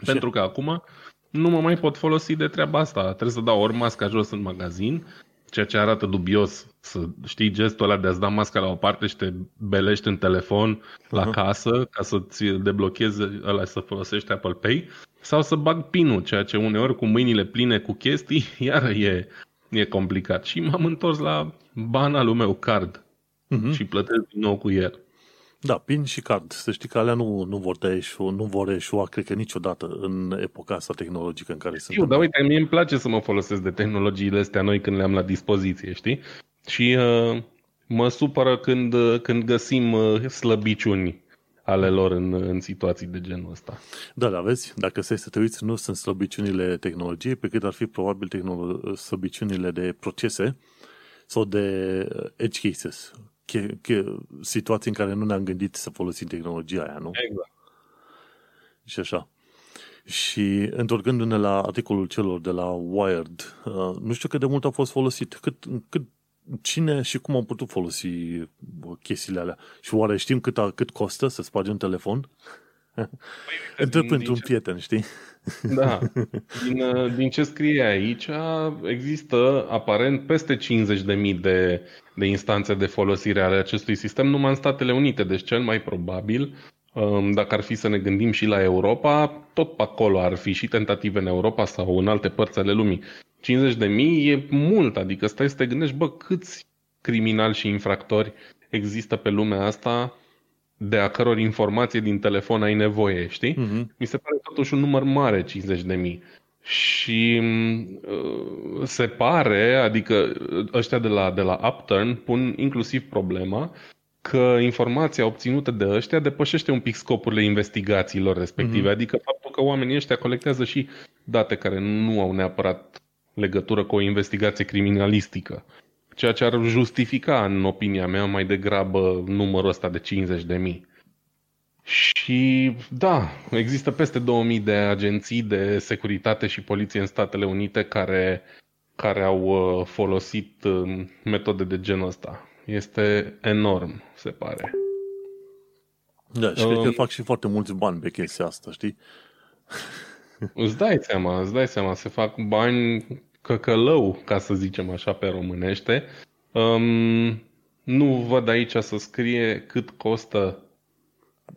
pentru că acum nu mă mai pot folosi de treaba asta. Trebuie să dau ori masca jos în magazin, ceea ce arată dubios să știi gestul ăla de a-ți da masca la o parte și te belești în telefon la uh-huh. casă ca să-ți deblocheze ăla să folosești Apple Pay sau să bag pinul, ceea ce uneori cu mâinile pline cu chestii, iar e, e complicat. Și m-am întors la banalul meu card uh-huh. și plătesc din nou cu el. Da, PIN și card. Să știi că alea nu, nu vor da eșua, nu vor eșua, cred că niciodată în epoca asta tehnologică în care suntem. dar uite, mie îmi place să mă folosesc de tehnologiile astea noi când le-am la dispoziție, știi? Și uh, mă supără când, uh, când găsim uh, slăbiciuni ale lor în, în situații de genul ăsta. Da, da, vezi, dacă stai să te uiți, nu sunt slăbiciunile tehnologiei, pe cât ar fi probabil tehnolo- slăbiciunile de procese sau de edge cases, che, che, situații în care nu ne-am gândit să folosim tehnologia aia, nu? Exact. Și așa. Și întorcându-ne la articolul celor de la Wired, uh, nu știu cât de mult a fost folosit, cât, cât cine și cum am putut folosi chestiile alea. Și oare știm cât, a, cât costă să spargi un telefon? Păi, Întreb pentru un prieten, știi? Da. Din, uh, din ce scrie aici, există aparent peste 50.000 de, de instanțe de folosire ale acestui sistem numai în Statele Unite. Deci cel mai probabil um, dacă ar fi să ne gândim și la Europa, tot pe acolo ar fi și tentative în Europa sau în alte părți ale lumii. 50 de mii e mult, adică stai să te gândești, bă, câți criminali și infractori există pe lumea asta de a căror informație din telefon ai nevoie, știi? Uh-huh. Mi se pare totuși un număr mare, 50 de mii. Și uh, se pare, adică ăștia de la, de la Upturn pun inclusiv problema că informația obținută de ăștia depășește un pic scopurile investigațiilor respective. Mm-hmm. Adică faptul că oamenii ăștia colectează și date care nu au neapărat legătură cu o investigație criminalistică. Ceea ce ar justifica, în opinia mea, mai degrabă numărul ăsta de 50 de mii. Și da, există peste 2000 de agenții de securitate și poliție în Statele Unite care, care au uh, folosit uh, metode de genul ăsta. Este enorm, se pare. Da, și um, cred că um, fac și foarte mulți bani pe chestia asta, știi? Îți dai seama, îți dai seama, se fac bani căcălău, ca să zicem așa pe românește. Um, nu văd aici să scrie cât costă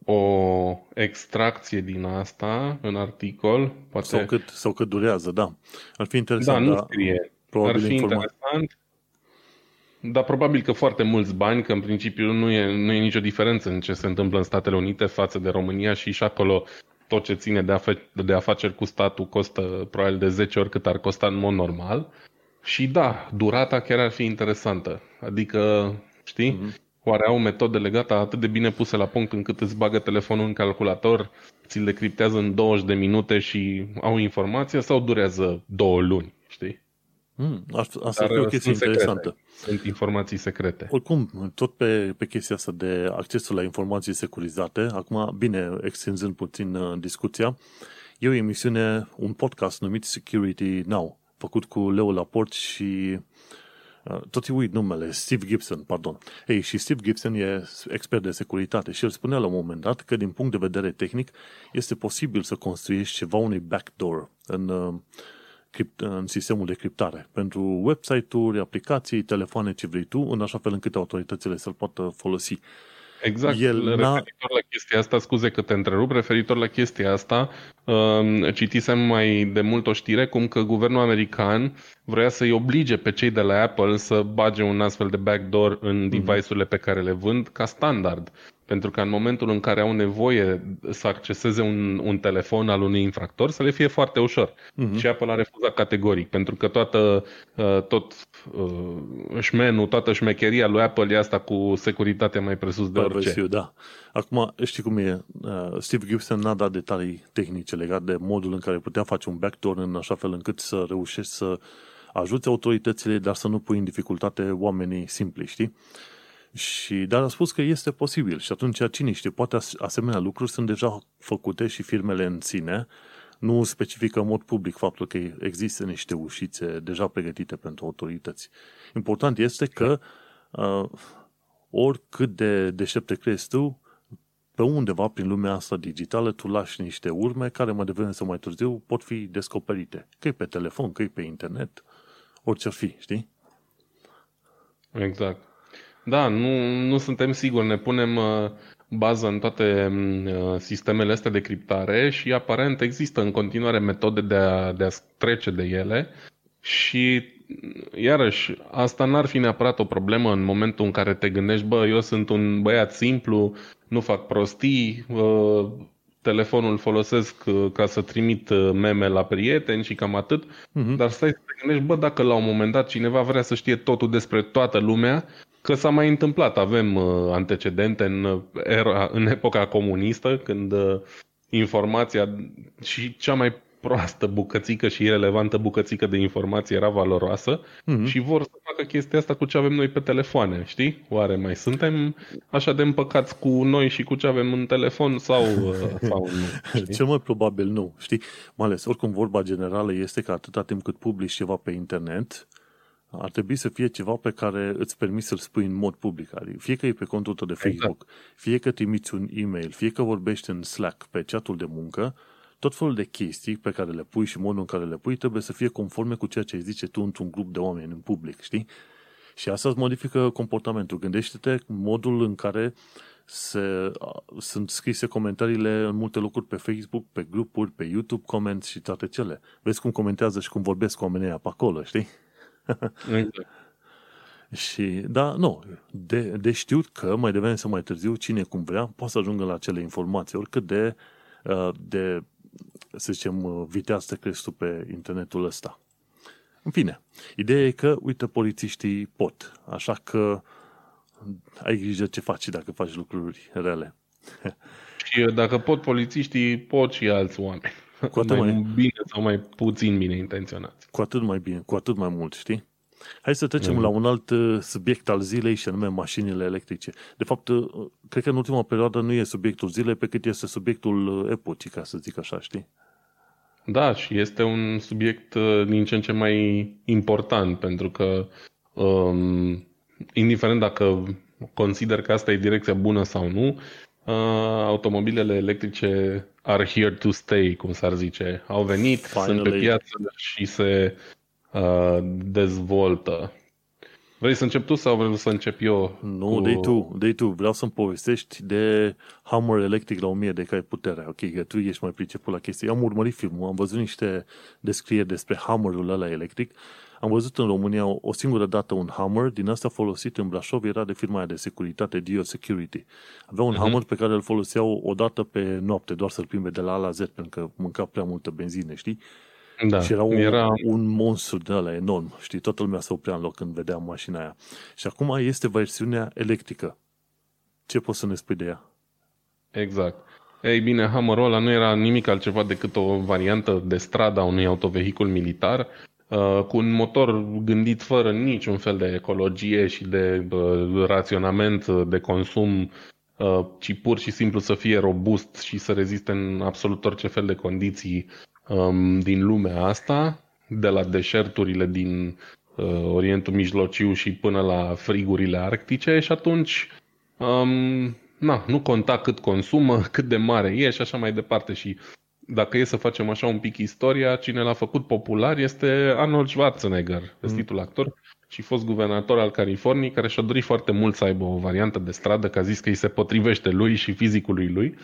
o extracție din asta în articol. Poate... Sau, cât, sau cât durează, da. Ar fi interesant. Da, nu scrie. Probabil Ar fi informat. interesant. Dar probabil că foarte mulți bani, că în principiu nu e, nu e nicio diferență în ce se întâmplă în Statele Unite față de România și și acolo tot ce ține de, afe- de afaceri cu statul costă probabil de 10 ori cât ar costa în mod normal. Și da, durata chiar ar fi interesantă. Adică, știi, mm-hmm. oare au metode gata atât de bine puse la punct încât îți bagă telefonul în calculator, ți-l decriptează în 20 de minute și au informația sau durează două luni, știi? Mm, asta Dar e o chestie interesantă. Sunt informații secrete. Oricum, tot pe, pe chestia asta de accesul la informații securizate, acum, bine, extinzând puțin uh, discuția, e o emisiune, un podcast numit Security Now, făcut cu Leo Laporte și uh, tot îi uit numele, Steve Gibson, pardon. Ei, și Steve Gibson e expert de securitate și el spunea la un moment dat că din punct de vedere tehnic este posibil să construiești ceva unui backdoor în uh, în sistemul de criptare pentru website-uri, aplicații, telefoane, ce vrei tu, în așa fel încât autoritățile să-l poată folosi. Exact, El referitor la chestia asta, scuze că te întrerup, referitor la chestia asta, um, citisem mai de mult o știre cum că guvernul american vrea să-i oblige pe cei de la Apple să bage un astfel de backdoor în mhm. device-urile pe care le vând ca standard. Pentru că în momentul în care au nevoie să acceseze un, un telefon al unui infractor, să le fie foarte ușor. Uh-huh. Și Apple a refuzat categoric, pentru că toată, uh, tot uh, șmenul, toată șmecheria lui Apple e asta cu securitatea mai presus de orice. Siu, da. Acum, știi cum e? Uh, Steve Gibson n-a dat detalii tehnice legate de modul în care putea face un backdoor în așa fel încât să reușești să ajuți autoritățile, dar să nu pui în dificultate oamenii simpli, știi? Și, dar a spus că este posibil și atunci cine știe, poate asemenea lucruri sunt deja făcute și firmele în sine nu specifică în mod public faptul că există niște ușițe deja pregătite pentru autorități. Important este că uh, oricât de deștept crezi tu, pe undeva prin lumea asta digitală tu lași niște urme care mai devreme sau mai târziu pot fi descoperite. Că e pe telefon, că e pe internet, orice ar fi, știi? Exact. Da, nu, nu suntem siguri. Ne punem uh, bază în toate mm, uh, sistemele astea de criptare și aparent există în continuare metode de a, de a trece de ele și mm, iarăși, asta n-ar fi neapărat o problemă în momentul în care te gândești, bă, eu sunt un băiat simplu, nu fac prostii, uh, telefonul folosesc ca să trimit meme la prieteni și cam atât, uh-huh. dar stai să te gândești, bă, dacă la un moment dat cineva vrea să știe totul despre toată lumea, că s-a mai întâmplat. Avem uh, antecedente în, era, în epoca comunistă, când uh, informația și cea mai proastă bucățică și irelevantă bucățică de informație era valoroasă mm-hmm. și vor să facă chestia asta cu ce avem noi pe telefoane, știi? Oare mai suntem așa de împăcați cu noi și cu ce avem în telefon sau, uh, sau nu? Știi? Cel mai probabil nu, știi? Mai ales, oricum vorba generală este că atâta timp cât publici ceva pe internet, ar trebui să fie ceva pe care îți permis să-l spui în mod public. Adică fie că e pe contul tău de exact. Facebook, exact. fie că trimiți un e-mail, fie că vorbești în Slack pe chatul de muncă, tot felul de chestii pe care le pui și modul în care le pui trebuie să fie conforme cu ceea ce îi zice tu într-un grup de oameni în public, știi? Și asta îți modifică comportamentul. Gândește-te modul în care se, sunt scrise comentariile în multe locuri pe Facebook, pe grupuri, pe YouTube, comments și toate cele. Vezi cum comentează și cum vorbesc oamenii pe acolo, știi? Exact. și, da, nu, de, de știut că mai devreme sau mai târziu, cine cum vrea, poate să ajungă la acele informații, oricât de, uh, de să zicem, uh, viteaz să crezi tu pe internetul ăsta. În fine, ideea e că, uite, polițiștii pot, așa că ai grijă ce faci dacă faci lucruri rele. Și dacă pot polițiștii, pot și alți oameni. Cu atât mai, mai bine sau mai puțin bine intenționați. Cu atât mai bine, cu atât mai mult, știi? Hai să trecem mm. la un alt uh, subiect al zilei și anume mașinile electrice. De fapt, uh, cred că în ultima perioadă nu e subiectul zilei pe cât este subiectul uh, epocii, ca să zic așa, știi? Da, și este un subiect din ce în ce mai important, pentru că um, indiferent dacă consider că asta e direcția bună sau nu, uh, automobilele electrice are here to stay, cum s-ar zice. Au venit, Finally. sunt pe piață și se uh, dezvoltă. Vrei să încep tu sau vrei să încep eu? Nu, cu... dai tu, dai tu. Vreau să-mi povestești de Hammer electric la 1000 de cai putere. Ok, că tu ești mai priceput la chestii. Am urmărit filmul, am văzut niște descrieri despre Hammerul ăla electric. Am văzut în România o, o singură dată un Hammer, din asta folosit în Brașov, era de firma aia de securitate, Dio Security. Avea un uh-huh. Hammer pe care îl foloseau o dată pe noapte, doar să-l plimbe de la A la Z, pentru că mânca prea multă benzină, știi? Da, și era un, era un monstru de ăla enorm, știi? Toată lumea se oprea în loc când vedea mașina aia. Și acum este versiunea electrică. Ce poți să ne spui de ea? Exact. Ei bine, Hammerul ăla nu era nimic altceva decât o variantă de stradă a unui autovehicul militar uh, cu un motor gândit fără niciun fel de ecologie și de uh, raționament de consum, uh, ci pur și simplu să fie robust și să reziste în absolut orice fel de condiții um, din lumea asta, de la deșerturile din uh, Orientul Mijlociu și până la frigurile arctice și atunci um, na, nu conta cât consumă, cât de mare e și așa mai departe. Și dacă e să facem așa un pic istoria, cine l-a făcut popular este Arnold Schwarzenegger, vestitul mm. actor și fost guvernator al Californiei, care și-a dorit foarte mult să aibă o variantă de stradă, că a zis că îi se potrivește lui și fizicului lui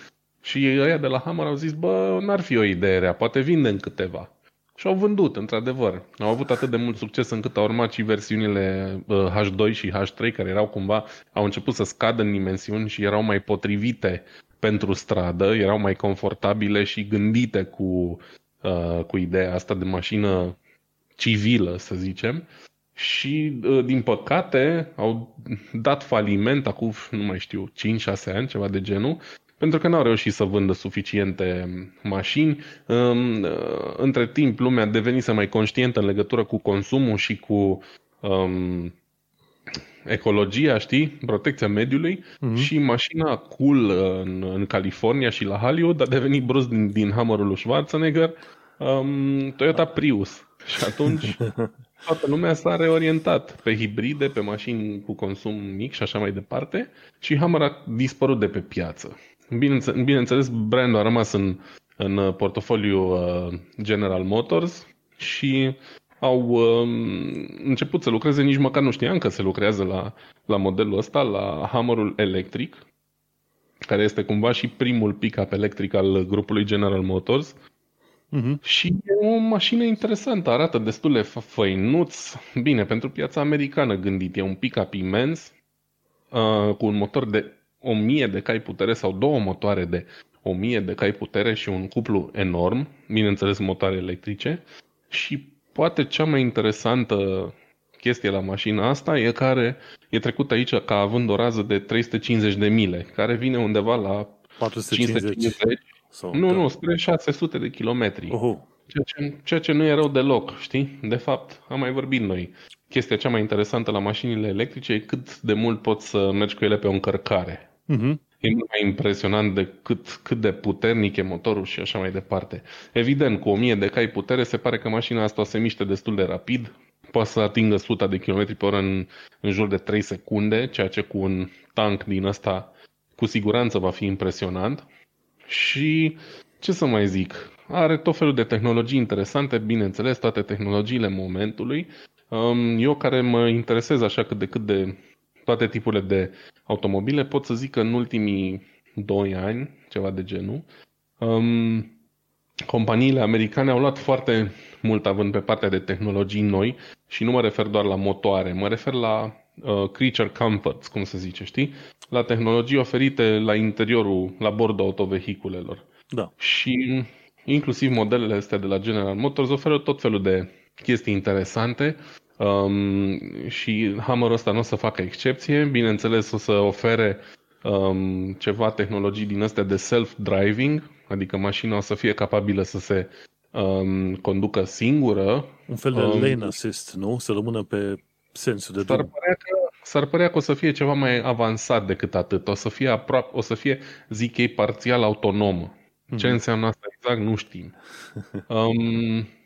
și ăia de la Hammer au zis, bă, n-ar fi o idee rea, poate vindem câteva. Și au vândut, într-adevăr. Au avut atât de mult succes încât au urmat și versiunile H2 și H3, care erau cumva, au început să scadă în dimensiuni și erau mai potrivite pentru stradă, erau mai confortabile și gândite cu, uh, cu ideea asta de mașină civilă, să zicem. Și, uh, din păcate, au dat faliment acum, nu mai știu, 5-6 ani, ceva de genul, pentru că n-au reușit să vândă suficiente mașini. Între timp, lumea a devenit mai conștientă în legătură cu consumul și cu um, ecologia, știi, protecția mediului mm-hmm. și mașina cool în, în California și la Hollywood a devenit brusc din, din Hammerul lui Schwarzenegger um, Toyota Prius. Și atunci toată lumea s-a reorientat pe hibride, pe mașini cu consum mic și așa mai departe și Hammer a dispărut de pe piață. Bineînțeles, bineînțeles brandul a rămas în, în portofoliu uh, General Motors și au uh, început să lucreze, nici măcar nu știam că se lucrează la, la modelul ăsta, la Hammerul electric, care este cumva și primul pick-up electric al grupului General Motors. Uh-huh. Și e o mașină interesantă, arată destul de făinuț. Bine, pentru piața americană gândit, e un pick-up imens, uh, cu un motor de 1000 de cai putere sau două motoare de 1000 de cai putere și un cuplu enorm, bineînțeles motoare electrice și poate cea mai interesantă chestie la mașina asta e care e trecut aici ca având o rază de 350 de mile, care vine undeva la 450. 550. Sau nu, nu, spre 600 de kilometri. Oho. Ceea ce, ceea ce nu e rău deloc, știi? De fapt, am mai vorbit noi. Chestia cea mai interesantă la mașinile electrice e cât de mult poți să mergi cu ele pe o încărcare. Uh-huh. E mult mai impresionant de cât, cât de puternic e motorul și așa mai departe. Evident, cu 1000 de cai putere, se pare că mașina asta o se miște destul de rapid. Poate să atingă 100 de km pe oră în, în jur de 3 secunde, ceea ce cu un tank din ăsta cu siguranță va fi impresionant. Și ce să mai zic, are tot felul de tehnologii interesante, bineînțeles, toate tehnologiile momentului. Um, eu care mă interesez așa cât de cât de toate tipurile de automobile, pot să zic că în ultimii 2 ani, ceva de genul, um, companiile americane au luat foarte mult având pe partea de tehnologii noi și nu mă refer doar la motoare, mă refer la uh, creature comforts, cum se zice, știi? La tehnologii oferite la interiorul, la bordul autovehiculelor. Da. Și inclusiv modelele astea de la General Motors oferă tot felul de chestii interesante um, și Hammer ăsta nu o să facă excepție. Bineînțeles o să ofere um, ceva tehnologii din astea de self-driving, adică mașina o să fie capabilă să se um, conducă singură. Un fel de um, lane assist, nu? Să rămână pe sensul de s-ar părea, că, s-ar părea că o să fie ceva mai avansat decât atât. O să fie, aproape, o să fie zic ei, parțial autonomă. Ce mm-hmm. înseamnă asta exact, nu știm. Um,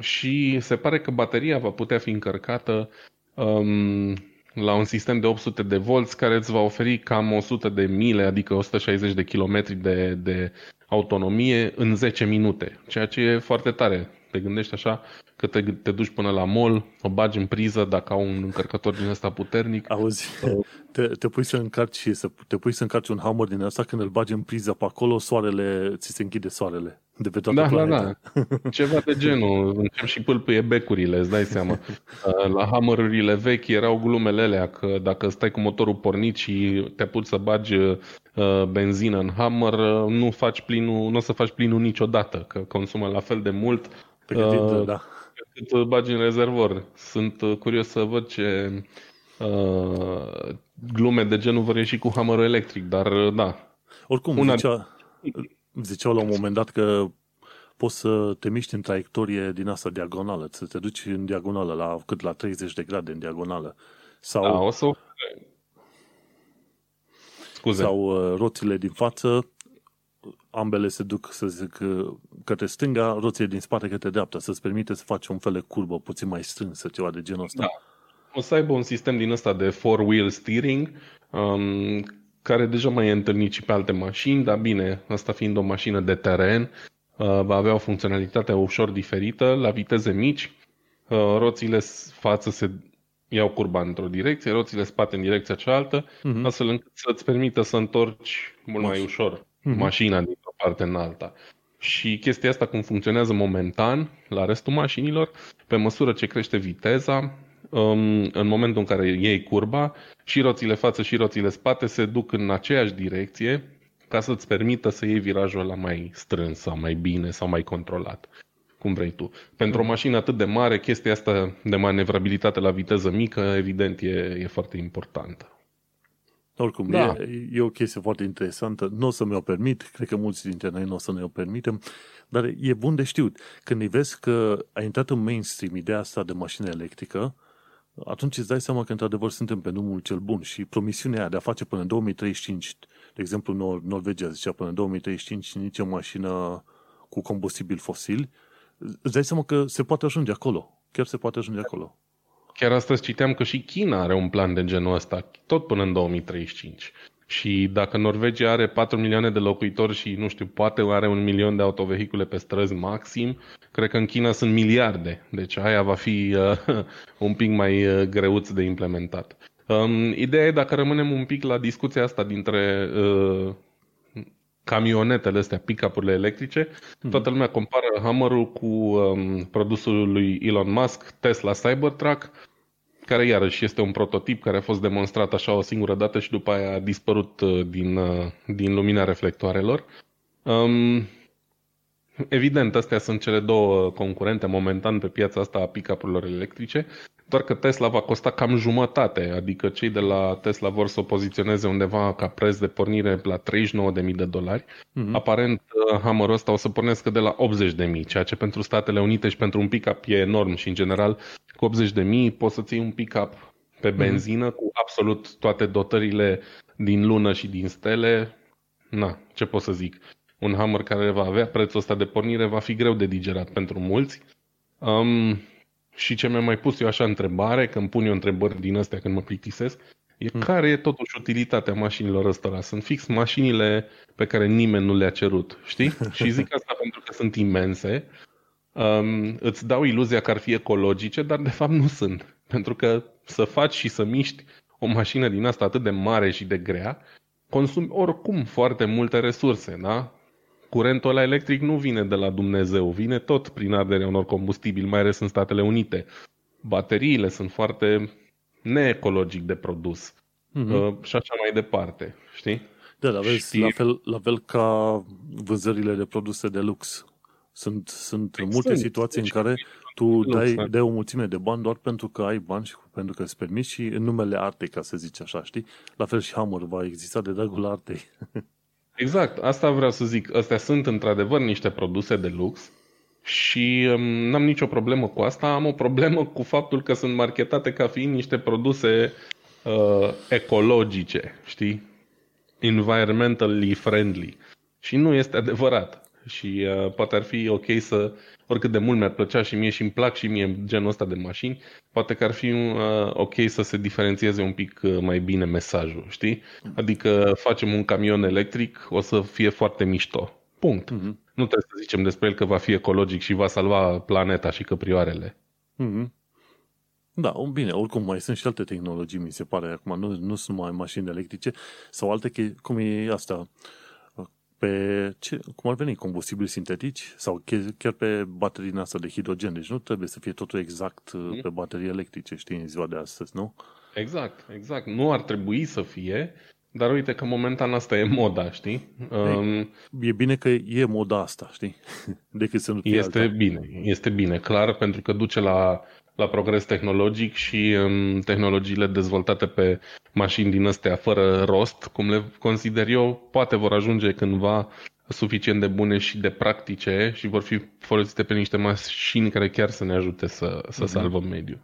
și se pare că bateria va putea fi încărcată um, la un sistem de 800 de volți care îți va oferi cam 100 de mile, adică 160 de kilometri de, de autonomie în 10 minute, ceea ce e foarte tare. Te gândești așa că te, te duci până la mall, o bagi în priză dacă au un încărcător din ăsta puternic. Auzi, te, te pui să încarci și să, te pui să încarci un hammer din ăsta, când îl bagi în priză pe acolo, soarele, ți se închide soarele de pe toată da, planeta. Da, da. Ceva de genul. Încep și pâlpâie becurile, îți dai seama. La hammerurile vechi erau glumele alea că dacă stai cu motorul pornit și te pui să bagi uh, benzină în hammer, uh, nu faci plinul, nu o să faci plinul niciodată, că consumă la fel de mult pe cât, uh, da. Cât bagi în rezervor. Sunt uh, curios să văd ce uh, glume de genul vor ieși cu hammerul electric, dar uh, da. Oricum, Una... zicea, ziceau la un moment dat că poți să te miști în traiectorie din asta diagonală, să te duci în diagonală, la cât la 30 de grade în diagonală. Sau, da, o să... Scuze. Sau uh, roțile din față ambele se duc, să zic, către stânga, roțile din spate către dreapta, să-ți permite să faci un fel de curbă puțin mai strânsă, ceva de genul ăsta. Da. O să aibă un sistem din ăsta de four-wheel steering, um, care deja mai e întâlnit și pe alte mașini, dar bine, asta fiind o mașină de teren, uh, va avea o funcționalitate ușor diferită, la viteze mici, uh, roțile față se iau curba într-o direcție, roțile spate în direcția cealaltă, uh-huh. astfel încât să-ți permită să întorci mult mai ușor uh-huh. mașina dintr-o parte în alta. Și chestia asta cum funcționează momentan la restul mașinilor, pe măsură ce crește viteza, um, în momentul în care iei curba, și roțile față și roțile spate se duc în aceeași direcție ca să-ți permită să iei virajul la mai strâns sau mai bine sau mai controlat cum vrei tu. Pentru o mașină atât de mare, chestia asta de manevrabilitate la viteză mică, evident, e, e foarte importantă. Oricum, da. e, e o chestie foarte interesantă. Nu o să mi-o permit, cred că mulți dintre noi nu o să ne o permitem, dar e bun de știut. Când îi vezi că a intrat în mainstream ideea asta de mașină electrică, atunci îți dai seama că într-adevăr suntem pe drumul cel bun și promisiunea aia de a face până în 2035, de exemplu Nor- Norvegia zicea până în 2035 nici o mașină cu combustibil fosil, îți dai seama că se poate ajunge acolo. Chiar se poate ajunge acolo. Chiar astăzi citeam că și China are un plan de genul ăsta, tot până în 2035. Și dacă Norvegia are 4 milioane de locuitori și, nu știu, poate are un milion de autovehicule pe străzi maxim, cred că în China sunt miliarde. Deci aia va fi uh, un pic mai uh, greuț de implementat. Um, ideea e dacă rămânem un pic la discuția asta dintre uh, camionetele astea, pick-up-urile electrice, mm. toată lumea compară Hummer-ul cu um, produsul lui Elon Musk, Tesla Cybertruck, care iarăși este un prototip care a fost demonstrat așa o singură dată și după aia a dispărut uh, din, uh, din lumina reflectoarelor. Um, evident, astea sunt cele două concurente momentan pe piața asta a pick-up-urilor electrice, doar că Tesla va costa cam jumătate, adică cei de la Tesla vor să o poziționeze undeva ca preț de pornire la 39.000 de dolari. Mm-hmm. Aparent, uh, Hammerul ăsta o să pornească de la 80.000, ceea ce pentru Statele Unite și pentru un pick-up e enorm și, în general, cu 80.000 poți să-ți iei un pick-up pe mhm. benzină mm-hmm. cu absolut toate dotările din lună și din stele. Na, ce pot să zic? Un Hammer care va avea prețul ăsta de pornire va fi greu de digerat pentru mulți. Um, și ce mi-a mai pus eu așa întrebare, când pun eu întrebări din astea când mă plictisesc, e hmm. care e totuși utilitatea mașinilor ăstora? Sunt fix mașinile pe care nimeni nu le-a cerut, știi? și zic asta pentru că sunt imense. Um, îți dau iluzia că ar fi ecologice, dar de fapt nu sunt. Pentru că să faci și să miști o mașină din asta atât de mare și de grea, consumi oricum foarte multe resurse, da? Curentul ăla electric nu vine de la Dumnezeu, vine tot prin arderea unor combustibili, mai ales în Statele Unite. Bateriile sunt foarte neecologic de produs mm-hmm. uh, și așa mai departe, știi? Da, la, vezi, Știi... la, fel, la fel ca vânzările de produse de lux. Sunt, sunt exact. multe situații deci, în care tu dai, da. dai o mulțime de bani doar pentru că ai bani și pentru că îți permiți și în numele artei, ca să zici așa, știi? La fel și Hammer va exista de dragul artei. Exact, asta vreau să zic. Astea sunt într-adevăr niște produse de lux și um, n-am nicio problemă cu asta. Am o problemă cu faptul că sunt marketate ca fiind niște produse uh, ecologice, știi? Environmentally friendly. Și nu este adevărat. Și uh, poate ar fi ok să oricât de mult mi-ar plăcea și mie și îmi plac și mie genul ăsta de mașini, poate că ar fi uh, ok să se diferențieze un pic uh, mai bine mesajul, știi? Adică facem un camion electric, o să fie foarte mișto. Punct. Mm-hmm. Nu trebuie să zicem despre el că va fi ecologic și va salva planeta și căprioarele. Mm-hmm. Da, bine, oricum mai sunt și alte tehnologii, mi se pare, acum nu, nu sunt numai mașini electrice sau alte, cum e asta, pe, ce, cum ar veni, combustibili sintetici sau chiar pe baterii din asta de hidrogen. Deci nu trebuie să fie totul exact mm. pe baterii electrice, știi, în ziua de astăzi, nu? Exact, exact. Nu ar trebui să fie, dar uite că momentan asta e moda, știi? Um, e bine că e moda asta, știi? Decât să nu fie Este alta. bine, este bine, clar, pentru că duce la la progres tehnologic și în tehnologiile dezvoltate pe mașini din astea fără rost, cum le consider eu, poate vor ajunge cândva suficient de bune și de practice și vor fi folosite pe niște mașini care chiar să ne ajute să, să mm-hmm. salvăm mediul.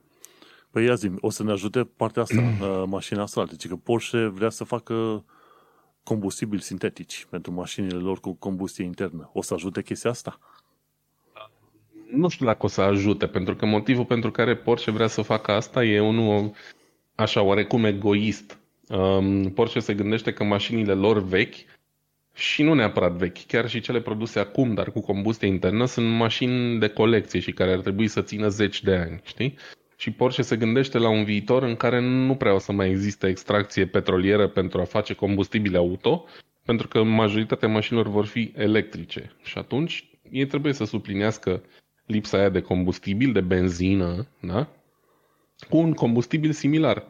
Păi ia zi, o să ne ajute partea asta, mm. mașina asta, deci că Porsche vrea să facă combustibili sintetici pentru mașinile lor cu combustie internă. O să ajute chestia asta? Nu știu dacă o să ajute, pentru că motivul pentru care Porsche vrea să facă asta e unul așa oarecum egoist. Um, Porsche se gândește că mașinile lor vechi și nu neapărat vechi, chiar și cele produse acum, dar cu combustie internă, sunt mașini de colecție și care ar trebui să țină zeci de ani, știi? Și Porsche se gândește la un viitor în care nu prea o să mai existe extracție petrolieră pentru a face combustibile auto, pentru că majoritatea mașinilor vor fi electrice. Și atunci ei trebuie să suplinească lipsa aia de combustibil, de benzină, da? cu un combustibil similar.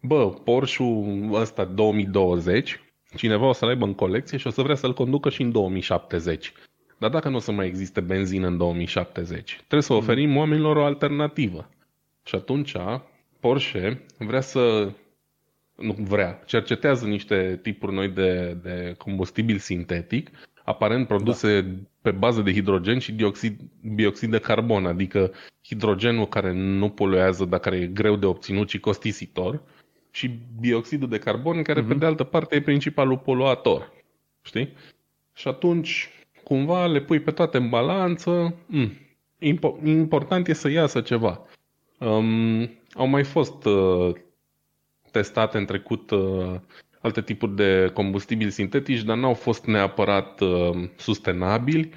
Bă, Porsche-ul ăsta 2020, cineva o să-l aibă în colecție și o să vrea să-l conducă și în 2070. Dar dacă nu o să mai existe benzină în 2070, trebuie să oferim oamenilor o alternativă. Și atunci Porsche vrea să nu vrea, cercetează niște tipuri noi de, de combustibil sintetic aparent produse da. pe bază de hidrogen și dioxid, bioxid de carbon, adică hidrogenul care nu poluează, dar care e greu de obținut și costisitor, și bioxidul de carbon care, uh-huh. pe mhm. de altă parte, e principalul poluator. Știi? Și atunci, cumva, le pui pe toate în balanță. Mm, impo- important e să iasă ceva. Um, au mai fost uh, testate în trecut uh, alte tipuri de combustibili sintetici, dar n-au fost neapărat uh, sustenabili.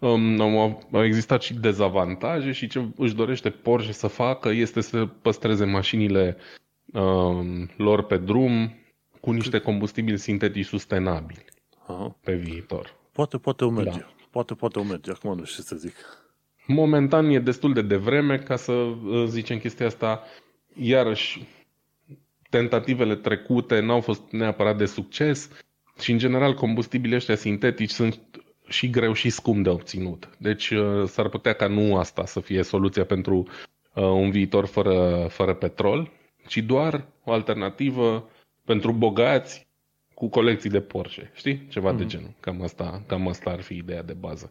Um, au, au existat și dezavantaje și ce își dorește Porsche să facă este să păstreze mașinile um, lor pe drum cu niște combustibili sintetici sustenabili Aha. pe viitor. Poate, poate o merge. Da. Poate, poate o merge. Acum nu știu ce să zic. Momentan e destul de devreme ca să uh, zicem chestia asta. Iarăși, tentativele trecute n-au fost neapărat de succes și, în general, combustibilii ăștia sintetici sunt și greu și scump de obținut. Deci uh, s-ar putea ca nu asta să fie soluția pentru uh, un viitor fără, fără petrol, ci doar o alternativă pentru bogați cu colecții de Porsche, știi? Ceva mm-hmm. de mhm. genul. Cam asta, cam asta ar fi ideea de bază.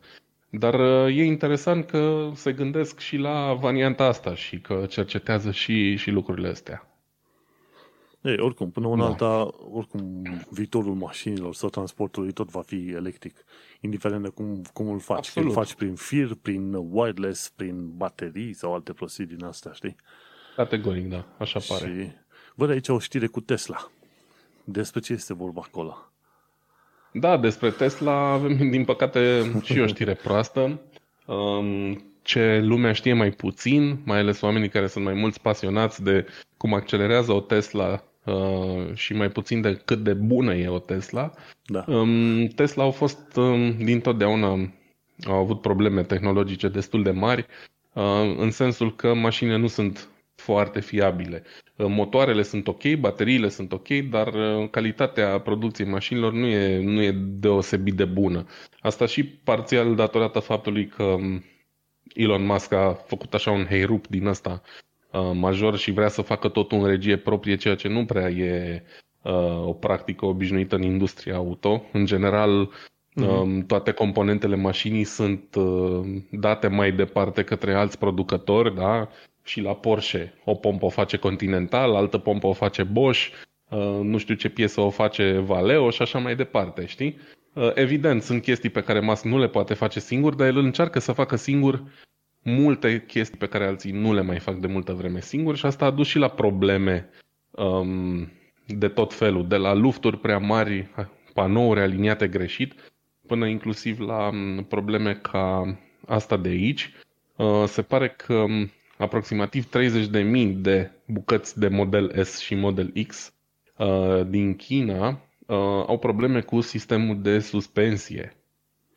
Dar uh, e interesant că se gândesc și la varianta asta și că cercetează și, și lucrurile astea. Ei, oricum, până una da. alta, oricum, viitorul mașinilor sau transportului tot va fi electric, indiferent de cum, cum îl faci. Absolut. Îl faci prin fir, prin wireless, prin baterii sau alte prostii din astea, știi? Categoric, da, așa pare. Și văd aici o știre cu Tesla. Despre ce este vorba acolo? Da, despre Tesla avem, din păcate, și o știre proastă. Um, ce lumea știe mai puțin, mai ales oamenii care sunt mai mulți pasionați de cum accelerează o Tesla uh, și mai puțin de cât de bună e o Tesla. Da. Um, Tesla au fost um, din totdeauna au avut probleme tehnologice destul de mari, uh, în sensul că mașinile nu sunt foarte fiabile. Uh, motoarele sunt ok, bateriile sunt ok, dar uh, calitatea producției mașinilor nu e, nu e deosebit de bună. Asta și parțial datorată faptului că um, Elon Musk a făcut așa un heirup din ăsta uh, major și vrea să facă totul în regie proprie, ceea ce nu prea e o practică obișnuită în industria auto. În general, Uh-huh. Toate componentele mașinii sunt date mai departe către alți producători, da? și la Porsche o pompă o face Continental, altă pompă o face Bosch, uh, nu știu ce piesă o face Valeo și așa mai departe, știi? Uh, evident, sunt chestii pe care Musk nu le poate face singur, dar el încearcă să facă singur multe chestii pe care alții nu le mai fac de multă vreme singur și asta a dus și la probleme um, de tot felul, de la lufturi prea mari, panouri aliniate greșit, până inclusiv la um, probleme ca asta de aici. Uh, se pare că um, aproximativ 30.000 de bucăți de Model S și Model X uh, din China uh, au probleme cu sistemul de suspensie.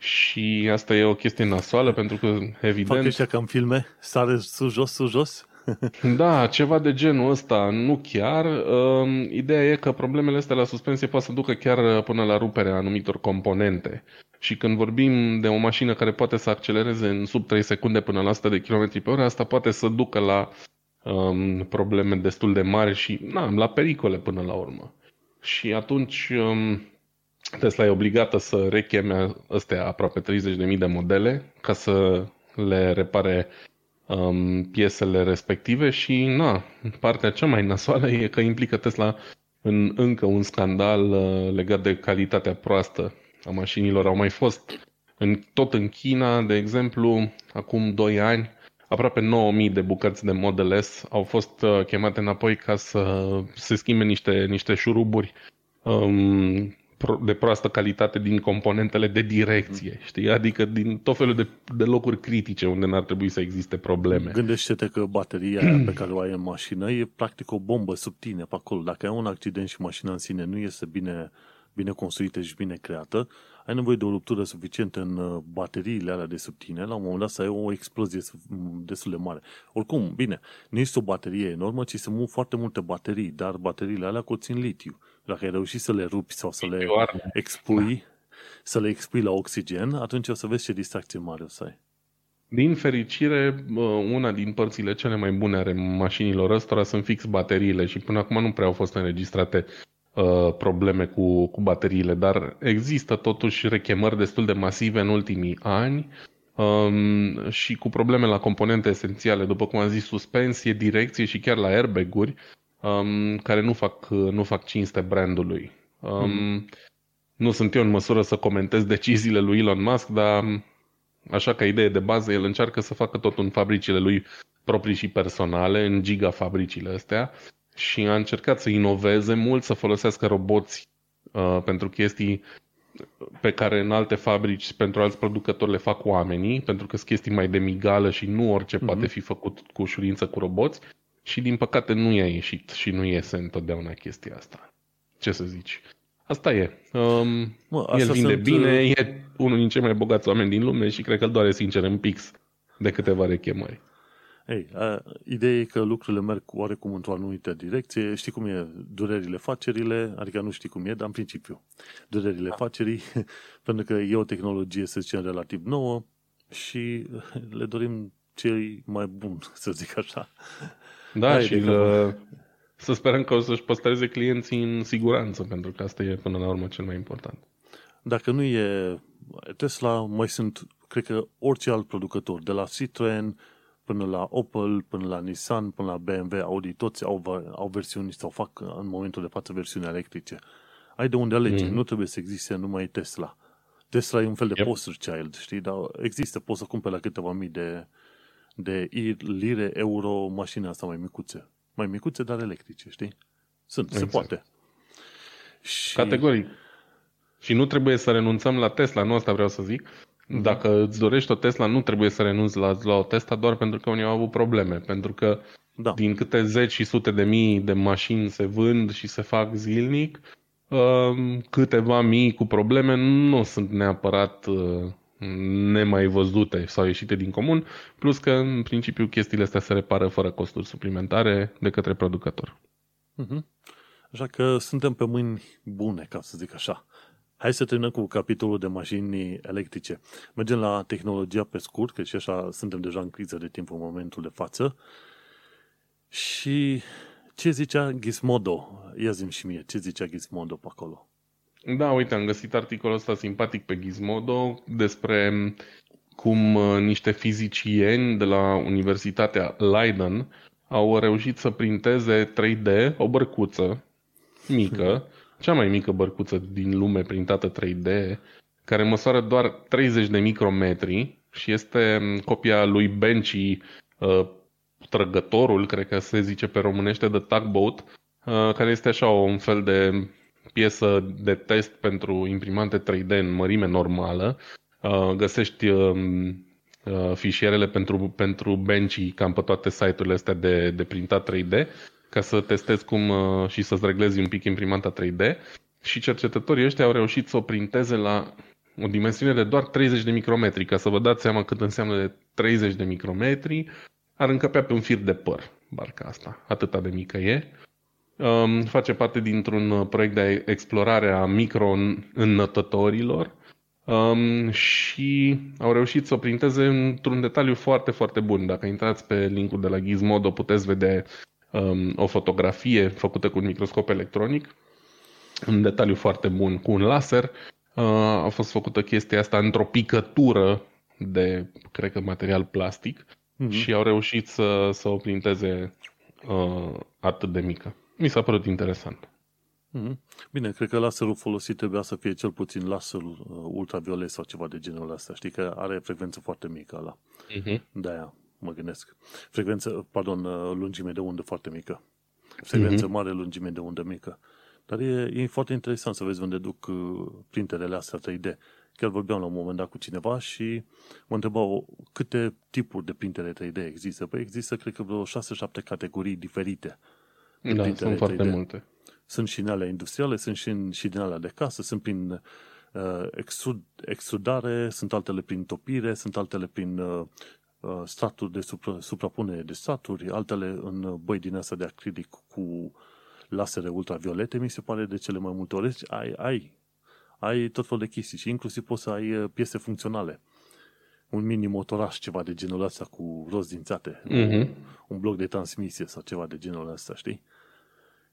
Și asta e o chestie nasoală pentru că, evident... Fac ăștia ca în filme? Sare sus, jos, sus, jos? da, ceva de genul ăsta, nu chiar. Uh, ideea e că problemele astea la suspensie poate să ducă chiar până la ruperea anumitor componente. Și când vorbim de o mașină care poate să accelereze în sub 3 secunde până la 100 de km pe oră, asta poate să ducă la um, probleme destul de mari și na, la pericole până la urmă. Și atunci um, Tesla e obligată să recheme astea aproape 30.000 de modele ca să le repare um, piesele respective și na, partea cea mai nasoală e că implică Tesla în încă un scandal uh, legat de calitatea proastă a mașinilor. Au mai fost în, tot în China, de exemplu, acum 2 ani, aproape 9000 de bucăți de Model S au fost uh, chemate înapoi ca să se schimbe niște, niște șuruburi um, de proastă calitate din componentele de direcție, știi? Adică din tot felul de, de locuri critice unde n-ar trebui să existe probleme. Gândește-te că bateria aia pe care o ai în mașină e practic o bombă sub tine pe acolo. Dacă ai un accident și mașina în sine nu iese bine bine construită și bine creată, ai nevoie de o ruptură suficientă în uh, bateriile alea de sub tine, la un moment dat să ai o explozie destul de mare. Oricum, bine, nu este o baterie enormă, ci sunt foarte multe baterii, dar bateriile alea conțin litiu. Dacă ai reușit să le rupi sau să le expui, să le expui la oxigen, atunci o să vezi ce distracție mare o să ai. Din fericire, una din părțile cele mai bune ale mașinilor ăstora sunt fix bateriile și până acum nu prea au fost înregistrate Uh, probleme cu, cu bateriile, dar există totuși rechemări destul de masive în ultimii ani um, și cu probleme la componente esențiale, după cum am zis, suspensie, direcție și chiar la airbag-uri, um, care nu fac, nu fac cinste brandului. Um, mm. Nu sunt eu în măsură să comentez deciziile lui Elon Musk, dar așa ca idee de bază, el încearcă să facă tot în fabricile lui proprii și personale, în gigafabricile astea, și a încercat să inoveze mult, să folosească roboți uh, pentru chestii pe care în alte fabrici, pentru alți producători le fac oamenii, pentru că sunt chestii mai de migală și nu orice uh-huh. poate fi făcut cu ușurință cu roboți și din păcate nu i-a ieșit și nu iese întotdeauna chestia asta. Ce să zici? Asta e. Um, Mă, el vinde sunt... bine, uh, e unul din cei mai bogați oameni din lume și cred că îl doare sincer în pix de câteva rechemări. Ei, a, ideea e că lucrurile merg oarecum într-o anumită direcție. Știi cum e durerile, facerile, adică nu știi cum e, dar în principiu. Durerile, da. facerii, pentru că e o tehnologie, să zicem, relativ nouă și le dorim ce e mai bun, să zic așa. Da, Hai, și că... să sperăm că o să-și păstreze clienții în siguranță, pentru că asta e până la urmă cel mai important. Dacă nu e Tesla, mai sunt, cred că orice alt producător, de la Citroen până la Opel, până la Nissan, până la BMW, Audi, toți au, au versiuni sau fac în momentul de față versiuni electrice. Ai de unde alege, mm. nu trebuie să existe numai Tesla. Tesla e un fel de yep. poster child, știi, dar există, poți să cumperi la câteva mii de, de lire, euro, mașina asta mai micuțe. Mai micuțe, dar electrice, știi? Sunt, exact. se poate. Și... Categoric. Și nu trebuie să renunțăm la Tesla, nu asta vreau să zic. Mm-hmm. Dacă îți dorești o Tesla, nu trebuie să renunți la, la o Tesla doar pentru că unii au avut probleme. Pentru că da. din câte zeci și sute de mii de mașini se vând și se fac zilnic, uh, câteva mii cu probleme nu sunt neapărat uh, nemai văzute sau ieșite din comun, plus că în principiu chestiile astea se repară fără costuri suplimentare de către producător. Mm-hmm. Așa că suntem pe mâini bune, ca să zic așa. Hai să terminăm cu capitolul de mașini electrice. Mergem la tehnologia pe scurt, că și așa suntem deja în criză de timp în momentul de față. Și ce zicea Gizmodo? Ia zi și mie, ce zicea Gizmodo pe acolo? Da, uite, am găsit articolul ăsta simpatic pe Gizmodo despre cum uh, niște fizicieni de la Universitatea Leiden au reușit să printeze 3D o bărcuță mică cea mai mică bărcuță din lume printată 3D, care măsoară doar 30 de micrometri și este mm, copia lui Benchy, uh, trăgătorul, cred că se zice pe românește, de tugboat, uh, care este așa un fel de piesă de test pentru imprimante 3D în mărime normală. Uh, găsești um, uh, fișierele pentru, pentru Benchy cam pe toate site-urile astea de, de printat 3D ca să testezi cum uh, și să-ți reglezi un pic imprimanta 3D și cercetătorii ăștia au reușit să o printeze la o dimensiune de doar 30 de micrometri. Ca să vă dați seama cât înseamnă de 30 de micrometri, ar încăpea pe un fir de păr barca asta. Atâta de mică e. Um, face parte dintr-un uh, proiect de explorare a micro-înnătătorilor um, și au reușit să o printeze într-un detaliu foarte, foarte bun. Dacă intrați pe linkul de la Gizmodo, puteți vedea um, o fotografie făcută cu un microscop electronic, un detaliu foarte bun cu un laser. Uh, a fost făcută chestia asta într-o picătură de, cred că, material plastic mm-hmm. și au reușit să, să o printeze uh, atât de mică. Mi s-a părut interesant. Mm-hmm. Bine, cred că laserul folosit trebuia să fie cel puțin laserul uh, ultraviolet sau ceva de genul ăsta. Știi că are frecvență foarte mică ăla. Mm-hmm. De-aia mă gândesc. Frecvență, pardon, uh, lungime de undă foarte mică. Frecvență mm-hmm. mare, lungime de undă mică. Dar e, e foarte interesant să vezi unde duc uh, printerele astea 3D. Chiar vorbeam la un moment dat cu cineva și mă întreba câte tipuri de printere 3D există. Păi există, cred că vreo 6-7 categorii diferite. De da, sunt 3D. foarte multe. Sunt și în alea industriale, sunt și, în, și din alea de casă, sunt prin uh, extrud, extrudare, sunt altele prin topire, sunt altele prin uh, Uh, staturi de supra, suprapunere de staturi, altele în băi din asta de acrilic cu lasere ultraviolete, mi se pare de cele mai multe ori ai, ai, ai tot felul de chestii și inclusiv poți să ai uh, piese funcționale. Un mini motoraș, ceva de genul ăsta cu roz dințate, uh-huh. un bloc de transmisie sau ceva de genul ăsta, știi?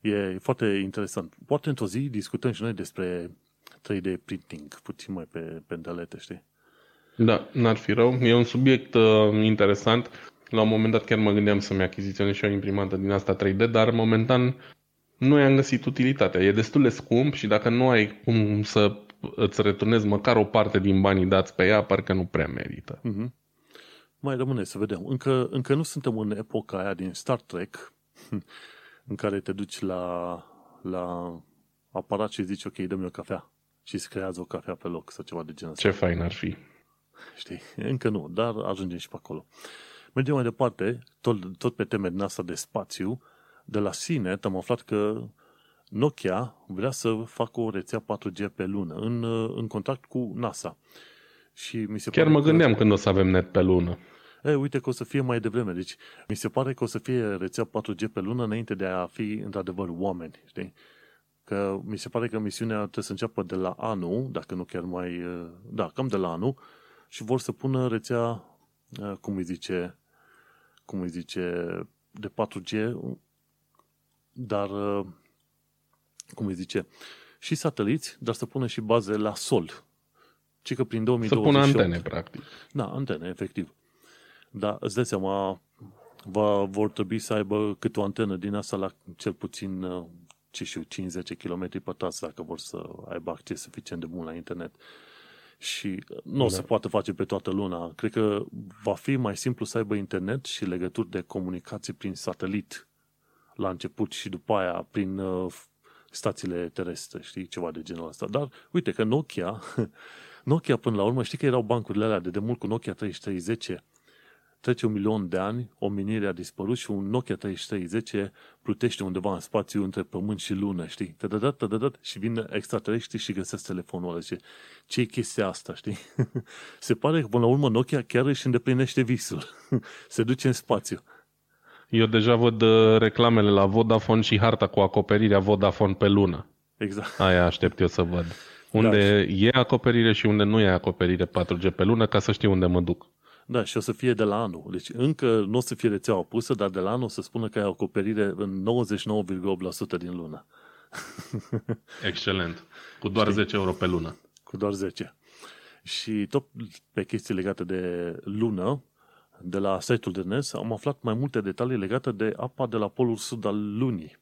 E foarte interesant. Poate într-o zi discutăm și noi despre 3D printing, puțin mai pe, pe îndelete, știi? Da, n-ar fi rău. E un subiect uh, interesant. La un moment dat chiar mă gândeam să-mi achiziționez și o imprimantă din asta 3D, dar momentan nu i-am găsit utilitatea. E destul de scump și dacă nu ai cum să îți returnezi măcar o parte din banii dați pe ea, parcă nu prea merită. Mm-hmm. Mai rămâne să vedem. Încă, încă nu suntem în epoca aia din Star Trek în care te duci la, la aparat și zici, ok, dă-mi o cafea și îți creează o cafea pe loc sau ceva de genul Ce fain ar fi. Știi? Încă nu, dar ajungem și pe acolo. Mergem mai departe, tot, tot pe teme din asta de spațiu, de la sine am aflat că Nokia vrea să facă o rețea 4G pe lună, în, în contact cu NASA. Și mi se Chiar pare mă gândeam că... când o să avem net pe lună. E, uite că o să fie mai devreme. Deci, mi se pare că o să fie rețea 4G pe lună înainte de a fi, într-adevăr, oameni. Știi? Că mi se pare că misiunea trebuie să înceapă de la anul, dacă nu chiar mai... Da, cam de la anul, și vor să pună rețea, uh, cum îi zice, cum îi zice, de 4G, dar, cum îi zice, și sateliți, dar să pună și baze la sol. Ci că prin 2028... Să pună antene, practic. Da, antene, efectiv. Dar îți dai seama, va, vor trebui să aibă câte o antenă din asta la cel puțin, ce știu, 5-10 km pătați dacă vor să aibă acces suficient de bun la internet. Și nu o da. se poate face pe toată luna. Cred că va fi mai simplu să aibă internet și legături de comunicații prin satelit la început și după aia prin uh, stațiile terestre, știi, ceva de genul ăsta. Dar uite că Nokia, Nokia până la urmă, știi că erau bancurile alea de demult cu Nokia 3310, trece un milion de ani, omenirea a dispărut și un Nokia 3310 plutește undeva în spațiu între pământ și lună, știi? Tădădat, tădădat, și vin extraterestri și găsesc telefonul ăla. Zice, ce e chestia asta, știi? Se pare că până la urmă Nokia chiar își îndeplinește visul. Se duce în spațiu. Eu deja văd uh, reclamele la Vodafone și harta cu acoperirea Vodafone pe lună. Exact. Aia aștept eu să văd. Unde da. e acoperire și unde nu e acoperire 4G pe lună, ca să știu unde mă duc. Da, și o să fie de la anul. Deci încă nu o să fie rețeaua pusă, dar de la anul o să spună că ai acoperire în 99,8% din lună. Excelent. Cu doar Știi? 10 euro pe lună. Cu doar 10. Și tot pe chestii legate de lună, de la site-ul de NES, am aflat mai multe detalii legate de apa de la polul sud al lunii.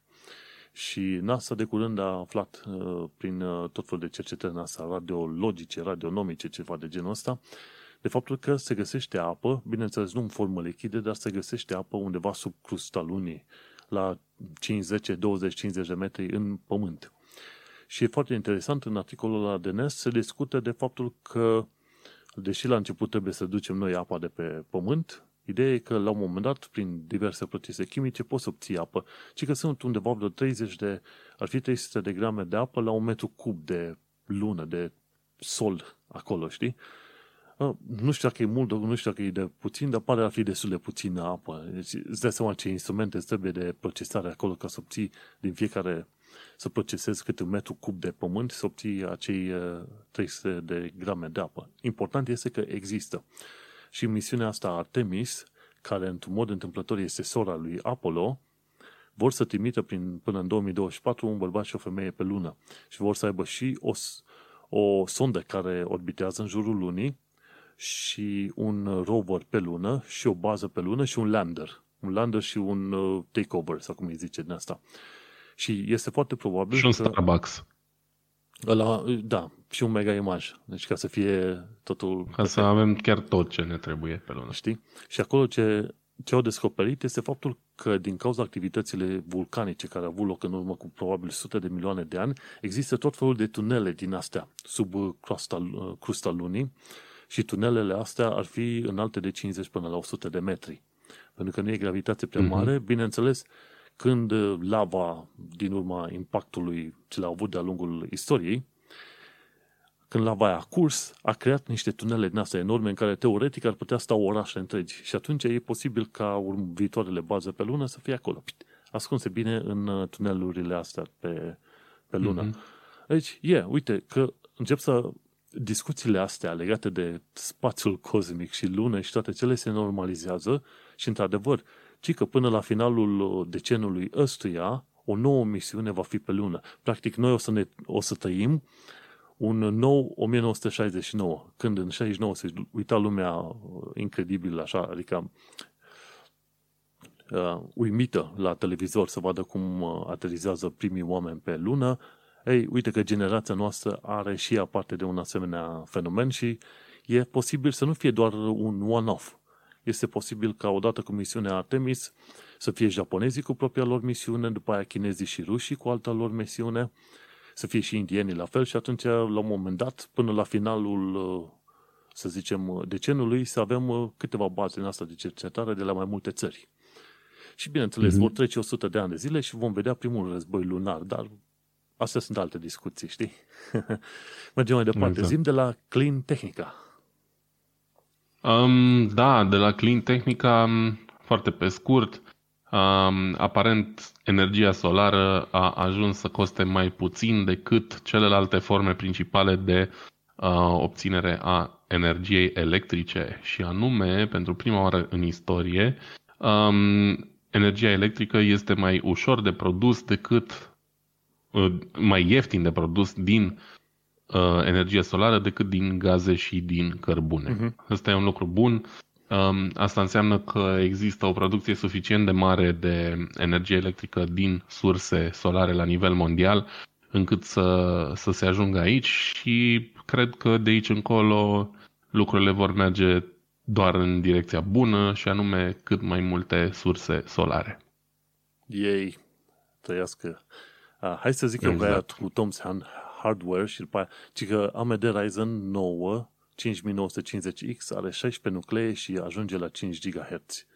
Și NASA de curând a aflat uh, prin uh, tot felul de cercetări NASA radiologice, radionomice, ceva de genul ăsta, de faptul că se găsește apă, bineînțeles nu în formă lichidă, dar se găsește apă undeva sub crusta lunii, la 5, 10, 20, 50 de metri în pământ. Și e foarte interesant, în articolul ăla de NES se discută de faptul că, deși la început trebuie să ducem noi apa de pe pământ, Ideea e că la un moment dat, prin diverse procese chimice, poți să obții apă. Ci că sunt undeva vreo 30 de, ar fi 300 de grame de apă la un metru cub de lună, de sol acolo, știi? Nu știu dacă e mult, nu știu dacă e de puțin, dar pare a fi destul de puțină apă. Deci îți dai seama ce instrumente îți trebuie de procesare acolo ca să obții din fiecare, să procesezi câte un metru cub de pământ, să obții acei 300 de grame de apă. Important este că există. Și misiunea asta Artemis, care într-un mod întâmplător este sora lui Apollo, vor să trimită prin, până în 2024 un bărbat și o femeie pe lună. Și vor să aibă și o, o sondă care orbitează în jurul lunii și un rover pe lună și o bază pe lună și un lander. Un lander și un uh, takeover, sau cum îi zice din asta. Și este foarte probabil Și un că... Starbucks. Ăla, da, și un mega imaj. Deci ca să fie totul... Ca să avem chiar tot ce ne trebuie pe lună. Știi? Și acolo ce, ce au descoperit este faptul că din cauza activitățile vulcanice care au avut loc în urmă cu probabil sute de milioane de ani, există tot felul de tunele din astea sub crusta, crusta lunii și tunelele astea ar fi înalte de 50 până la 100 de metri. Pentru că nu e gravitație prea mhm. mare, mm-hmm. bineînțeles, când lava, din urma impactului ce l-a avut de-a lungul istoriei, când lava a curs, a creat niște tunele din astea enorme în care teoretic ar putea sta orașe întregi. Și atunci e posibil ca viitoarele baze pe lună să fie acolo, ascunse bine în uh, tunelurile astea pe, pe lună. Mm-hmm. Deci, e, yeah, uite, că încep să discuțiile astea legate de spațiul cosmic și lună și toate cele se normalizează și, într-adevăr, ci că până la finalul decenului ăstuia, o nouă misiune va fi pe lună. Practic, noi o să, ne, o să tăim un nou 1969, când în 69 se uita lumea uh, incredibil așa, adică uh, uimită la televizor să vadă cum uh, aterizează primii oameni pe lună, ei, uite că generația noastră are și ea parte de un asemenea fenomen și e posibil să nu fie doar un one-off. Este posibil ca odată cu misiunea Artemis să fie japonezii cu propria lor misiune, după aia chinezii și rușii cu alta lor misiune, să fie și indienii la fel și atunci, la un moment dat, până la finalul, să zicem, decenului, să avem câteva baze în asta de cercetare de la mai multe țări. Și bineînțeles, mm-hmm. vor trece 100 de ani de zile și vom vedea primul război lunar, dar astea sunt alte discuții, știi? Mergem mai departe. Exact. Zim de la Clean Technica. Um, da, de la Clean Technica, um, foarte pe scurt, um, aparent energia solară a ajuns să coste mai puțin decât celelalte forme principale de uh, obținere a energiei electrice. Și anume, pentru prima oară în istorie, um, energia electrică este mai ușor de produs decât uh, mai ieftin de produs din uh, energie solară decât din gaze și din cărbune. Uh-huh. Asta e un lucru bun. Um, asta înseamnă că există o producție suficient de mare de energie electrică din surse solare la nivel mondial încât să, să se ajungă aici și cred că de aici încolo lucrurile vor merge doar în direcția bună și anume cât mai multe surse solare. Ei, trăiască. Uh, hai să zic exact. eu cu Tom's Hardware și după aia, ci că AMD Ryzen 9 5950X are 16 nuclee și ajunge la 5 GHz.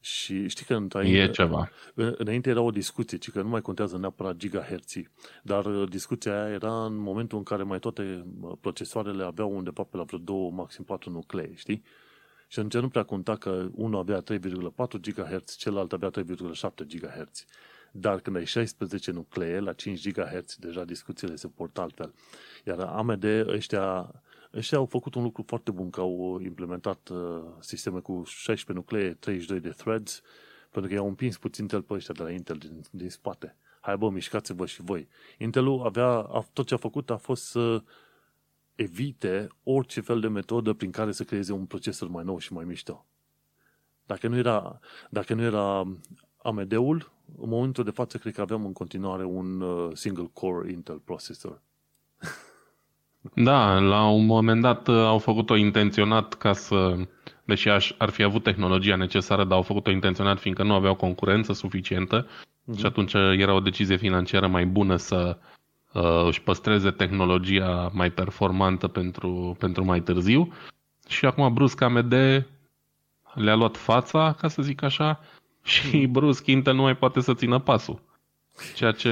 Și știi că înainte, e ceva. înainte era o discuție, ci că nu mai contează neapărat gigaherții, dar uh, discuția aia era în momentul în care mai toate uh, procesoarele aveau undeva pe la vreo 2, maxim 4 nuclee, știi? Și atunci nu prea conta că unul avea 3,4 GHz, celălalt avea 3,7 GHz. Dar când ai 16 nuclee la 5 GHz, deja discuțiile se port altfel. Iar AMD ăștia Ăștia au făcut un lucru foarte bun, că au implementat uh, sisteme cu 16 nuclee, 32 de threads, pentru că i-au împins puțin Intel pe ăștia de la Intel din, din spate. Hai bă, mișcați-vă și voi. Intelul avea, a, tot ce a făcut a fost să evite orice fel de metodă prin care să creeze un procesor mai nou și mai mișto. Dacă nu era, dacă nu era AMD-ul, în momentul de față cred că aveam în continuare un uh, single core Intel processor. Da, la un moment dat uh, au făcut-o intenționat ca să, deși aș, ar fi avut tehnologia necesară, dar au făcut-o intenționat fiindcă nu aveau concurență suficientă uh-huh. și atunci era o decizie financiară mai bună să uh, își păstreze tehnologia mai performantă pentru, pentru mai târziu. Și acum brusc AMD le-a luat fața, ca să zic așa, și mhm. brusc Intel nu mai poate să țină pasul. Ceea ce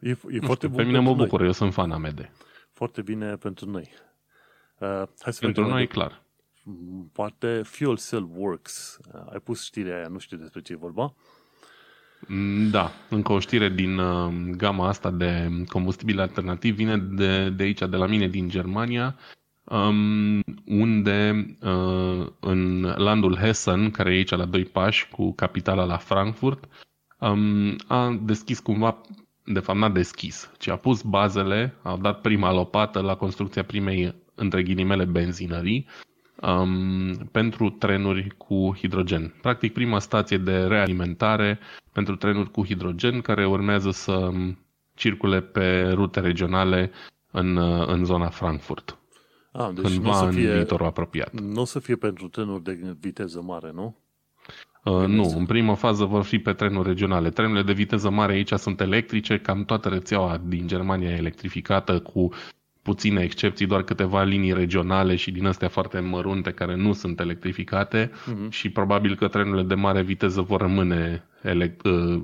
e, e foarte bun pe mine mă bucur, eu sunt fan AMD foarte bine pentru noi. Uh, hai să pentru noi, de... clar. Poate Fuel Cell Works. Uh, ai pus știrea aia, nu știu despre ce e vorba. Mm, da, încă o știre din uh, gama asta de combustibil alternativ vine de, de aici, de la mine, din Germania, um, unde uh, în landul Hessen, care e aici la doi pași, cu capitala la Frankfurt, um, a deschis cumva de fapt n-a deschis, ci a pus bazele, a dat prima lopată la construcția primei, între ghilimele, benzinării um, pentru trenuri cu hidrogen. Practic prima stație de realimentare pentru trenuri cu hidrogen care urmează să circule pe rute regionale în, în zona Frankfurt. Ah, deci cândva în fie, viitorul apropiat. Nu o să fie pentru trenuri de viteză mare, nu? Uh, nu, în primă fază vor fi pe trenuri regionale. Trenurile de viteză mare aici sunt electrice, cam toată rețeaua din Germania e electrificată cu puține excepții, doar câteva linii regionale și din astea foarte mărunte care nu sunt electrificate uh-huh. și probabil că trenurile de mare viteză vor rămâne elect- uh,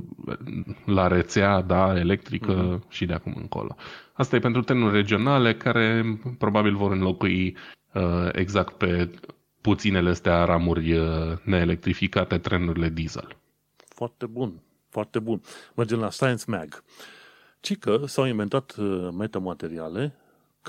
la rețea da, electrică uh-huh. și de acum încolo. Asta e pentru trenuri regionale care probabil vor înlocui uh, exact pe puținele astea ramuri uh, neelectrificate, trenurile diesel. Foarte bun, foarte bun. Mergem la Science Mag. Ci că s-au inventat uh, metamateriale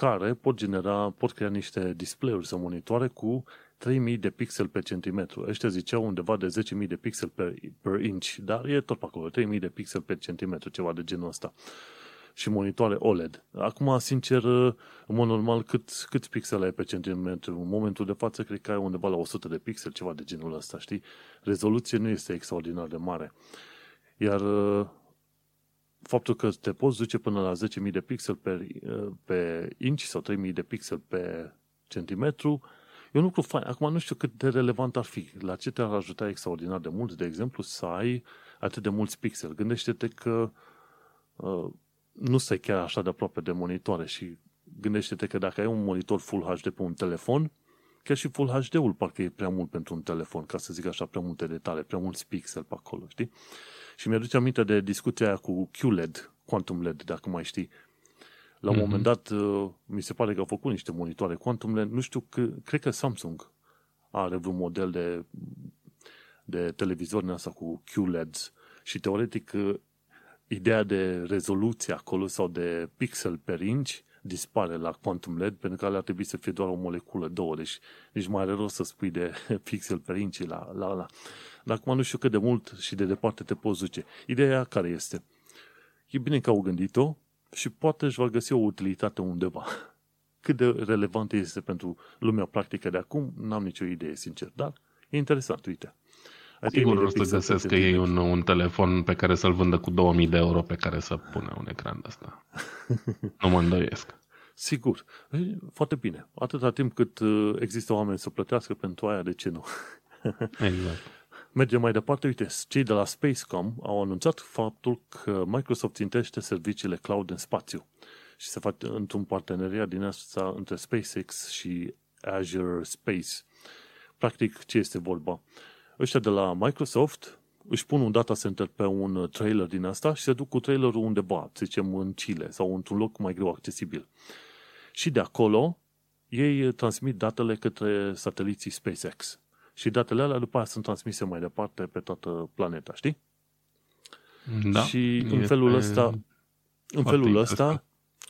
care pot genera, pot crea niște display-uri sau monitoare cu 3000 de pixel pe centimetru. Ăștia ziceau undeva de 10.000 de pixel per, per inch, dar e tot pe acolo, 3000 de pixel pe centimetru, ceva de genul ăsta. Uh, și monitoare OLED. Acum, sincer, în mod normal, cât, cât pixele ai pe centimetru? În momentul de față, cred că ai undeva la 100 de pixel, ceva de genul ăsta, știi? Rezoluție nu este extraordinar de mare. Iar faptul că te poți duce până la 10.000 de pixel pe, pe inch sau 3.000 de pixel pe centimetru, e un lucru fain. Acum nu știu cât de relevant ar fi. La ce te-ar ajuta extraordinar de mult, de exemplu, să ai atât de mulți pixel. Gândește-te că uh, nu stai chiar așa de aproape de monitoare și gândește-te că dacă ai un monitor Full HD pe un telefon, chiar și Full HD-ul parcă e prea mult pentru un telefon, ca să zic așa, prea multe detalii, prea mulți pixel pe acolo, știi? Și mi-aduce aminte de discuția aia cu QLED, Quantum LED, dacă mai știi. La un mm-hmm. moment dat, uh, mi se pare că au făcut niște monitoare Quantum LED, nu știu, că, cred că Samsung are vreun model de, de televizor în asta cu QLEDs și teoretic uh, ideea de rezoluție acolo sau de pixel per inch dispare la Quantum LED, pentru că alea ar trebui să fie doar o moleculă, două, deci nici mai are rost să spui de pixel per inch la, la, la. Dar acum nu știu cât de mult și de departe te poți duce. Ideea care este? E bine că au gândit-o și poate își va găsi o utilitate undeva. Cât de relevant este pentru lumea practică de acum, n-am nicio idee, sincer, dar e interesant, uite. Sigur o să găsesc că e un, un telefon pe care să-l vândă cu 2000 de euro pe care să pune un ecran de ăsta. nu mă îndoiesc. Sigur. Foarte bine. Atâta timp cât uh, există oameni să plătească pentru aia, de ce nu? exact. Mergem mai departe. Uite, cei de la Spacecom au anunțat faptul că Microsoft țintește serviciile cloud în spațiu și se face într-un parteneriat din asta între SpaceX și Azure Space. Practic, ce este vorba? ăștia de la Microsoft își pun un data center pe un trailer din asta și se duc cu trailerul undeva, să zicem în Chile sau într-un loc mai greu accesibil. Și de acolo ei transmit datele către sateliții SpaceX. Și datele alea după aia sunt transmise mai departe pe toată planeta, știi? Da. Și în felul ăsta, în felul ăsta,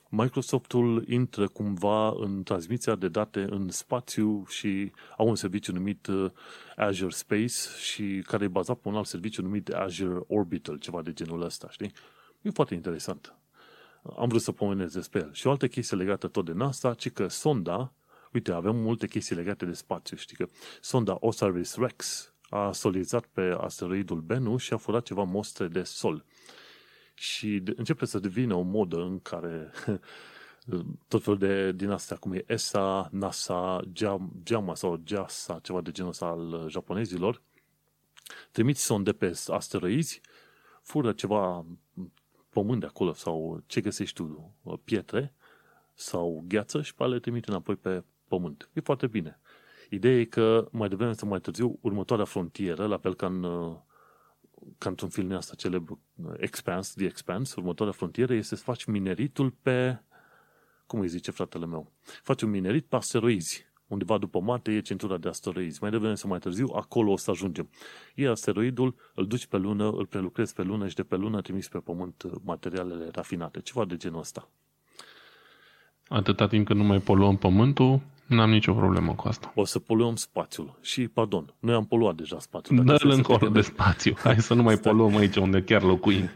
Microsoftul intră cumva în transmisia de date în spațiu și au un serviciu numit uh, Azure Space și care e bazat pe un alt serviciu numit Azure Orbital, ceva de genul ăsta, știi? E foarte interesant. Am vrut să pomenez despre el. Și o altă chestie legată tot de NASA, ci că sonda, uite, avem multe chestii legate de spațiu, știi că sonda OSIRIS-REx a solizat pe asteroidul Bennu și a furat ceva mostre de sol și de, începe să devină o modă în care tot felul de din astea, cum e ESA, NASA, JAMA sau JASA, ceva de genul ăsta al japonezilor, trimiți sonde pe asteroizi, fură ceva pământ de acolo sau ce găsești tu, pietre sau gheață și pe le trimite înapoi pe pământ. E foarte bine. Ideea e că mai devreme sau mai târziu, următoarea frontieră, la fel ca în ca într-un film asta celebru, Expanse, The Expanse, următoarea frontieră este să faci mineritul pe, cum îi zice fratele meu, faci un minerit pe asteroizi. Undeva după Marte e centura de asteroizi. Mai devreme sau mai târziu, acolo o să ajungem. E asteroidul, îl duci pe lună, îl prelucrezi pe lună și de pe lună trimis pe pământ materialele rafinate. Ceva de genul ăsta. Atâta timp când nu mai poluăm pământul, N-am nicio problemă cu asta. O să poluăm spațiul. Și, pardon, noi am poluat deja spațiul. Dă-l încolo de spațiu. Hai să nu mai poluăm aici unde chiar locuim.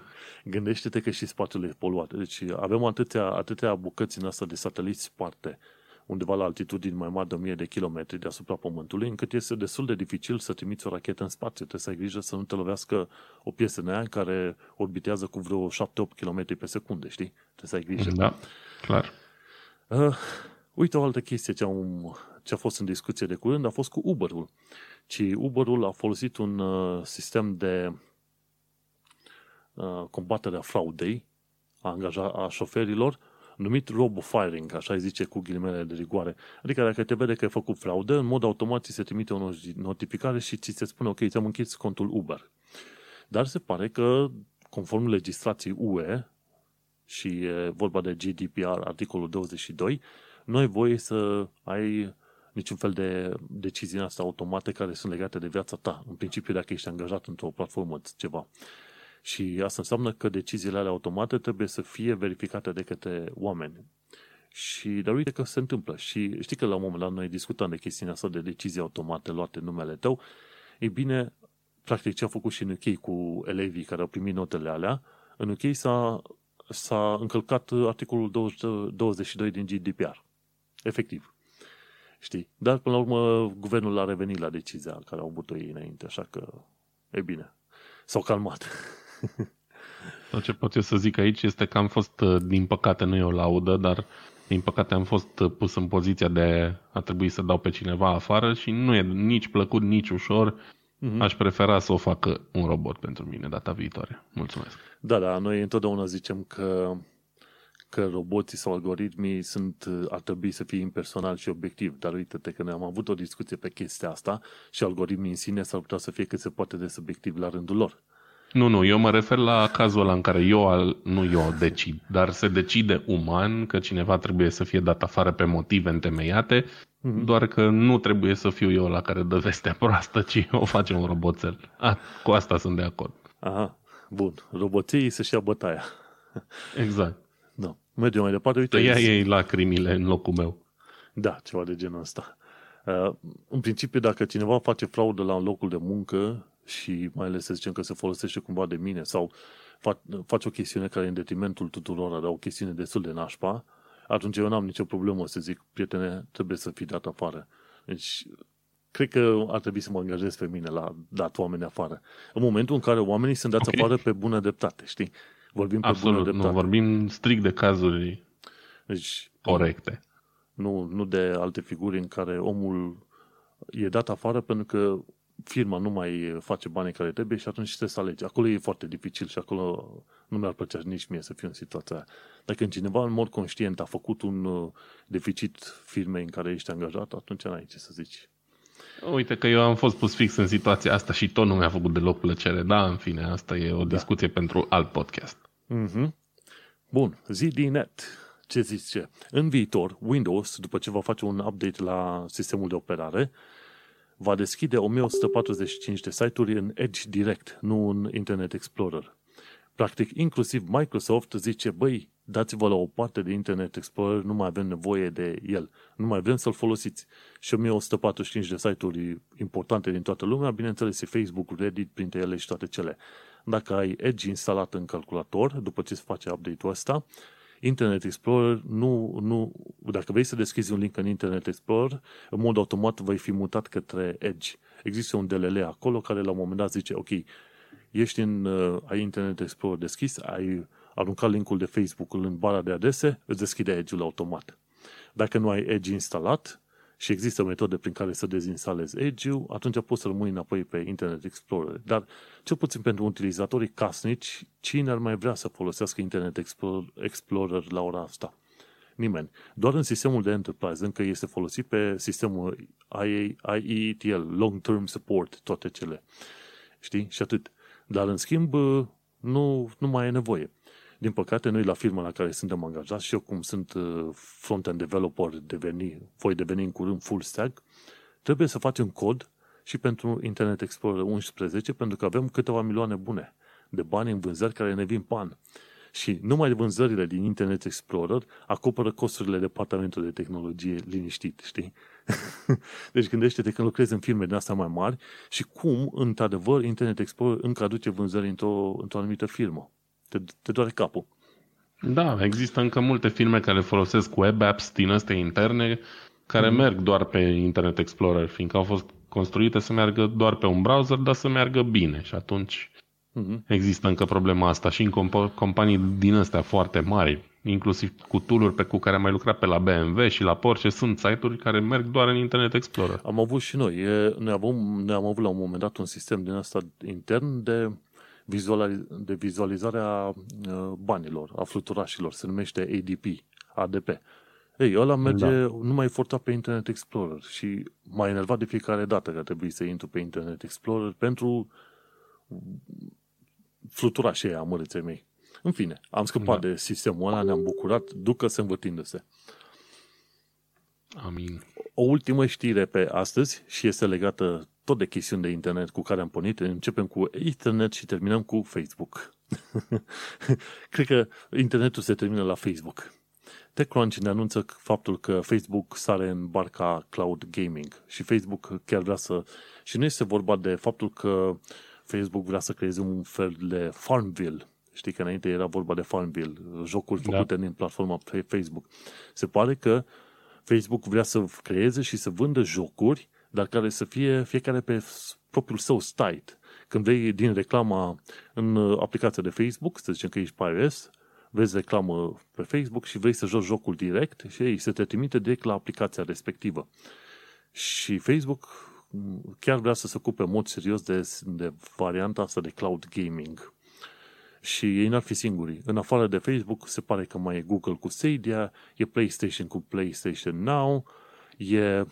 Gândește-te că și spațiul e poluat. Deci avem atâtea, atâtea bucăți în asta de sateliți sparte undeva la altitudini mai mari de 1000 de kilometri deasupra Pământului, încât este destul de dificil să trimiți o rachetă în spațiu. Trebuie să ai grijă să nu te lovească o piesă în aia care orbitează cu vreo 7-8 km pe secundă, știi? Trebuie să ai grijă. Da, clar. Uh, Uite o altă chestie ce, am, ce a fost în discuție de curând a fost cu Uber-ul. Ci Uber-ul a folosit un uh, sistem de uh, combatere a fraudei a, angaja, a șoferilor numit robo-firing, așa îi zice cu ghilimele de rigoare. Adică dacă te vede că ai făcut fraudă, în mod automat ți se trimite o notificare și ți se spune, ok, ți-am închis contul Uber. Dar se pare că, conform legislației UE, și e vorba de GDPR, articolul 22, nu ai voie să ai niciun fel de decizii astea automate care sunt legate de viața ta. În principiu, dacă ești angajat într-o platformă, ceva. Și asta înseamnă că deciziile alea automate trebuie să fie verificate de către oameni. Și, dar uite că se întâmplă. Și știi că la un moment dat noi discutăm de chestiunea asta de decizii automate luate în numele tău. Ei bine, practic ce a făcut și în UK cu elevii care au primit notele alea, în UK s-a, s-a încălcat articolul 22 din GDPR. Efectiv. Știi? Dar, până la urmă, guvernul a revenit la decizia care au avut-o ei înainte, așa că, e bine. S-au calmat. Tot ce pot eu să zic aici este că am fost, uh, din păcate, nu e o laudă, dar din păcate am fost uh, pus în poziția de a trebui să dau pe cineva afară și nu e nici plăcut, nici ușor. Mm-hmm. Aș prefera să o facă un robot pentru mine data viitoare. Mulțumesc. Da, da, noi întotdeauna zicem că că roboții sau algoritmii sunt, ar trebui să fie impersonal și obiectiv. Dar uite-te că noi am avut o discuție pe chestia asta și algoritmii în sine s-ar putea să fie cât se poate de subiectiv la rândul lor. Nu, nu, eu mă refer la cazul ăla în care eu, nu eu decid, dar se decide uman că cineva trebuie să fie dat afară pe motive întemeiate, mm-hmm. doar că nu trebuie să fiu eu la care dă vestea proastă, ci o face un roboțel. A, cu asta sunt de acord. Aha, bun. Roboții să-și ia bătaia. Exact. Da. Mergem mai departe. Uite, Ia ei lacrimile în locul meu. Da, ceva de genul ăsta. Uh, în principiu, dacă cineva face fraudă la un locul de muncă și mai ales să zicem că se folosește cumva de mine sau face o chestiune care e în detrimentul tuturor, dar o chestiune destul de nașpa, atunci eu n-am nicio problemă să zic, prietene, trebuie să fii dat afară. Deci, cred că ar trebui să mă angajez pe mine la dat oameni afară. În momentul în care oamenii sunt dați okay. afară pe bună dreptate, știi? Vorbim pe Absolut, bună dreptate. nu, vorbim strict de cazuri deci, corecte. Nu, nu de alte figuri în care omul e dat afară pentru că firma nu mai face banii care trebuie și atunci trebuie să alegi. Acolo e foarte dificil și acolo nu mi-ar plăcea nici mie să fiu în situația aia. Dacă cineva în mod conștient a făcut un uh, deficit firmei în care ești angajat, atunci n-ai ce să zici. Uite că eu am fost pus fix în situația asta și tot nu mi-a făcut deloc plăcere. Da, în fine, asta e o da. discuție pentru alt podcast. Mm-hmm. Bun, ZDNet. Ce zice? În viitor, Windows, după ce va face un update la sistemul de operare, va deschide 1145 de site-uri în Edge direct, nu în Internet Explorer. Practic, inclusiv Microsoft zice, băi, dați-vă la o parte de Internet Explorer, nu mai avem nevoie de el, nu mai vrem să-l folosiți. Și 1145 de site-uri importante din toată lumea, bineînțeles, e Facebook, Reddit, printre ele și toate cele. Dacă ai Edge instalat în calculator, după ce se face update-ul ăsta, Internet Explorer nu, nu, dacă vrei să deschizi un link în Internet Explorer, în mod automat vei fi mutat către Edge. Există un DLL acolo care la un moment dat zice, ok, ești în, uh, ai Internet Explorer deschis, ai aruncat linkul de Facebook în bara de adrese, îți deschide Edge-ul automat. Dacă nu ai Edge instalat, și există metode prin care să dezinstalezi Edge-ul, atunci poți să rămâi înapoi pe Internet Explorer. Dar, cel puțin pentru utilizatorii casnici, cine ar mai vrea să folosească Internet Explorer la ora asta? Nimeni. Doar în sistemul de Enterprise, încă este folosit pe sistemul IETL, Long Term Support, toate cele. Știi? Și atât. Dar, în schimb, nu, nu mai e nevoie. Din păcate, noi la firma la care suntem angajați și eu cum sunt uh, front-end developer, deveni, voi deveni în curând full stack, trebuie să facem cod și pentru Internet Explorer 11 pentru că avem câteva milioane bune de bani în vânzări care ne vin pan. Și numai vânzările din Internet Explorer acoperă costurile departamentului de tehnologie liniștit, știi? deci gândește-te că lucrezi în firme din astea mai mari și cum, într-adevăr, Internet Explorer încă aduce vânzări într-o, într-o anumită firmă te, te doare capul. Da, există încă multe filme care folosesc web apps din astea interne care mm. merg doar pe Internet Explorer, fiindcă au fost construite să meargă doar pe un browser, dar să meargă bine și atunci mm-hmm. există încă problema asta și în comp- companii din astea foarte mari, inclusiv cu tool pe cu care am mai lucrat pe la BMW și la Porsche, sunt site-uri care merg doar în Internet Explorer. Am avut și noi. E, noi, avem, noi am avut la un moment dat un sistem din asta intern de de vizualizarea uh, banilor, a fluturașilor, se numește ADP, ADP. Ei, ăla merge da. numai forța pe Internet Explorer și m-a enervat de fiecare dată că trebuie să intru pe Internet Explorer pentru fluturașii aia amărâței mei. În fine, am scăpat da. de sistemul ăla, ne-am bucurat, ducă-se învârtindu-se. Amin. O ultimă știre pe astăzi și este legată tot de chestiuni de internet cu care am pornit. Începem cu internet și terminăm cu Facebook. Cred că internetul se termină la Facebook. TechCrunch ne anunță faptul că Facebook sare în barca cloud gaming și Facebook chiar vrea să... Și nu este vorba de faptul că Facebook vrea să creeze un fel de Farmville. Știi că înainte era vorba de Farmville, jocuri da. făcute da. din platforma Facebook. Se pare că Facebook vrea să creeze și să vândă jocuri dar care să fie fiecare pe propriul său site. Când vei din reclama în uh, aplicația de Facebook, să zicem că ești pe iOS, vezi reclamă pe Facebook și vrei să joci jocul direct și ei se te trimite direct la aplicația respectivă. Și Facebook mm, chiar vrea să se ocupe în mod serios de, de varianta asta de cloud gaming. Și ei n-ar fi singurii. În afară de Facebook, se pare că mai e Google cu Stadia, e PlayStation cu PlayStation Now, e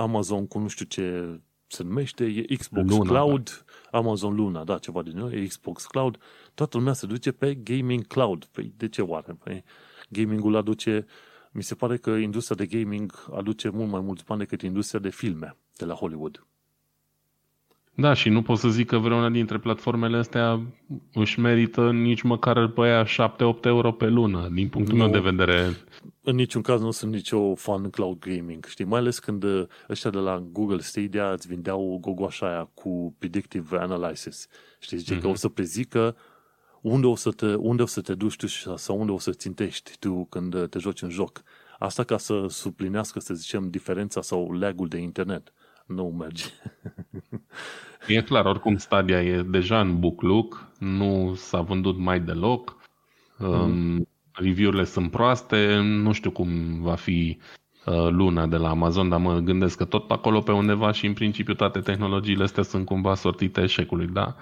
Amazon cu nu știu ce se numește, e Xbox Luna, Cloud, da. Amazon Luna, da, ceva din nou, e Xbox Cloud, toată lumea se duce pe Gaming Cloud. Păi de ce oare? Păi, gamingul aduce, mi se pare că industria de gaming aduce mult mai mulți bani decât industria de filme de la Hollywood. Da, și nu pot să zic că vreuna dintre platformele astea își merită nici măcar pe aia 7-8 euro pe lună, din punctul nu, meu de vedere. În niciun caz nu sunt nicio fan cloud gaming, știi? Mai ales când uh, ăștia de la Google Stadia îți vindeau gogoașa aia cu predictive analysis. Știi, zice uh-huh. că o să prezică unde o să te, unde o să te duci tu sau unde o să țintești tu când te joci în joc. Asta ca să suplinească, să zicem, diferența sau lag de internet. Nu merge. e clar, oricum Stadia e deja în book look, nu s-a vândut mai deloc, mm. review-urile sunt proaste, nu știu cum va fi uh, luna de la Amazon, dar mă gândesc că tot pe acolo pe undeva și în principiu toate tehnologiile astea sunt cumva sortite eșecului, da?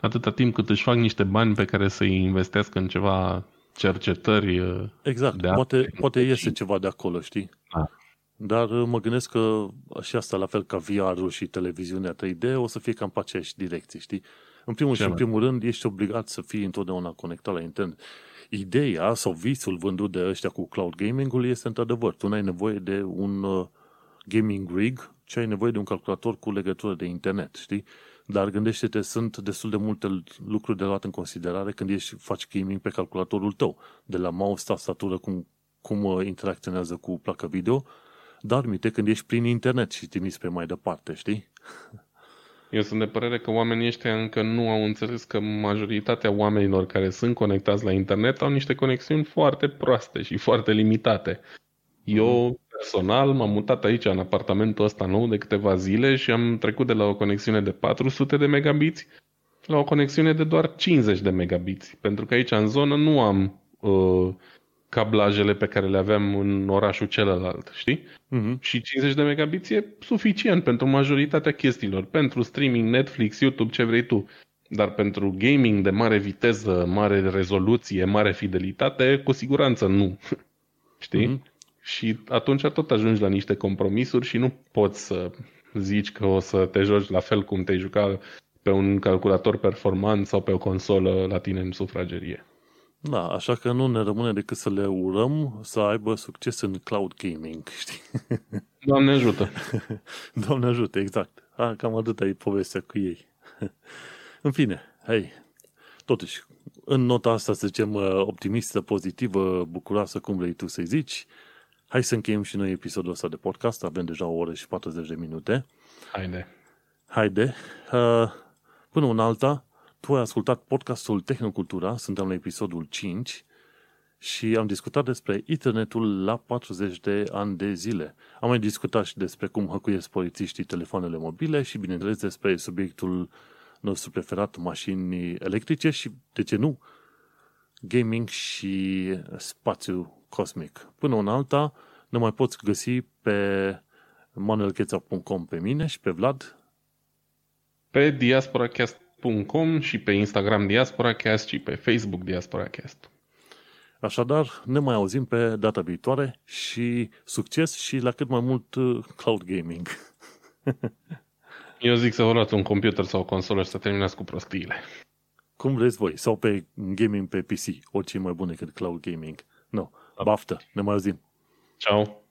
Atâta timp cât își fac niște bani pe care să-i investească în ceva cercetări uh, Exact, de poate, poate iese ceva de acolo, știi? Da. Dar uh, mă gândesc că și asta, la fel ca VR-ul și televiziunea 3D, o să fie cam pe aceeași direcție, știi? În primul Ce și în primul rând, ești obligat să fii întotdeauna conectat la internet. Ideea sau visul vândut de ăștia cu cloud gaming-ul este într-adevăr, tu nu ai nevoie de un uh, gaming rig, ci ai nevoie de un calculator cu legătură de internet, știi? Dar gândește-te, sunt destul de multe lucruri de luat în considerare când ești, faci gaming pe calculatorul tău. De la mouse, tastatură, cum, cum uh, interacționează cu placa video, dar minte când ești prin internet și trimiți pe mai departe, știi? Eu sunt de părere că oamenii ăștia încă nu au înțeles că majoritatea oamenilor care sunt conectați la internet au niște conexiuni foarte proaste și foarte limitate. Eu personal m-am mutat aici în apartamentul ăsta nou de câteva zile și am trecut de la o conexiune de 400 de megabiți la o conexiune de doar 50 de megabiți. Pentru că aici în zonă nu am uh, cablajele pe care le aveam în orașul celălalt, știi? Uh-huh. Și 50 de megabiți e suficient pentru majoritatea chestiilor. Pentru streaming, Netflix, YouTube, ce vrei tu. Dar pentru gaming de mare viteză, mare rezoluție, mare fidelitate, cu siguranță nu. Știi? Uh-huh. Și atunci tot ajungi la niște compromisuri și nu poți să zici că o să te joci la fel cum te-ai juca pe un calculator performant sau pe o consolă la tine în sufragerie. Da, așa că nu ne rămâne decât să le urăm să aibă succes în cloud gaming, știi? Doamne ajută! Doamne ajută, exact. A, cam atât e povestea cu ei. în fine, hei, totuși, în nota asta, să zicem, optimistă, pozitivă, bucuroasă, cum vrei tu să-i zici, hai să încheiem și noi episodul ăsta de podcast, avem deja o oră și 40 de minute. Haide! Haide! Uh, până un alta, tu ai ascultat podcastul Tehnocultura, suntem la episodul 5 și am discutat despre internetul la 40 de ani de zile. Am mai discutat și despre cum hăcuiesc polițiștii telefoanele mobile și, bineînțeles, despre subiectul nostru preferat, mașini electrice și, de ce nu, gaming și spațiu cosmic. Până în alta, ne mai poți găsi pe manuelcheța.com pe mine și pe Vlad. Pe diasporacast diasporacast.com și pe Instagram DiasporaCast și pe Facebook DiasporaCast. Așadar, ne mai auzim pe data viitoare și succes și la cât mai mult uh, cloud gaming. Eu zic să vă luați un computer sau o consolă și să terminați cu prostiile. Cum vreți voi. Sau pe gaming pe PC. Orice e mai bun decât cloud gaming. No. Baftă. Ne mai auzim. Ciao.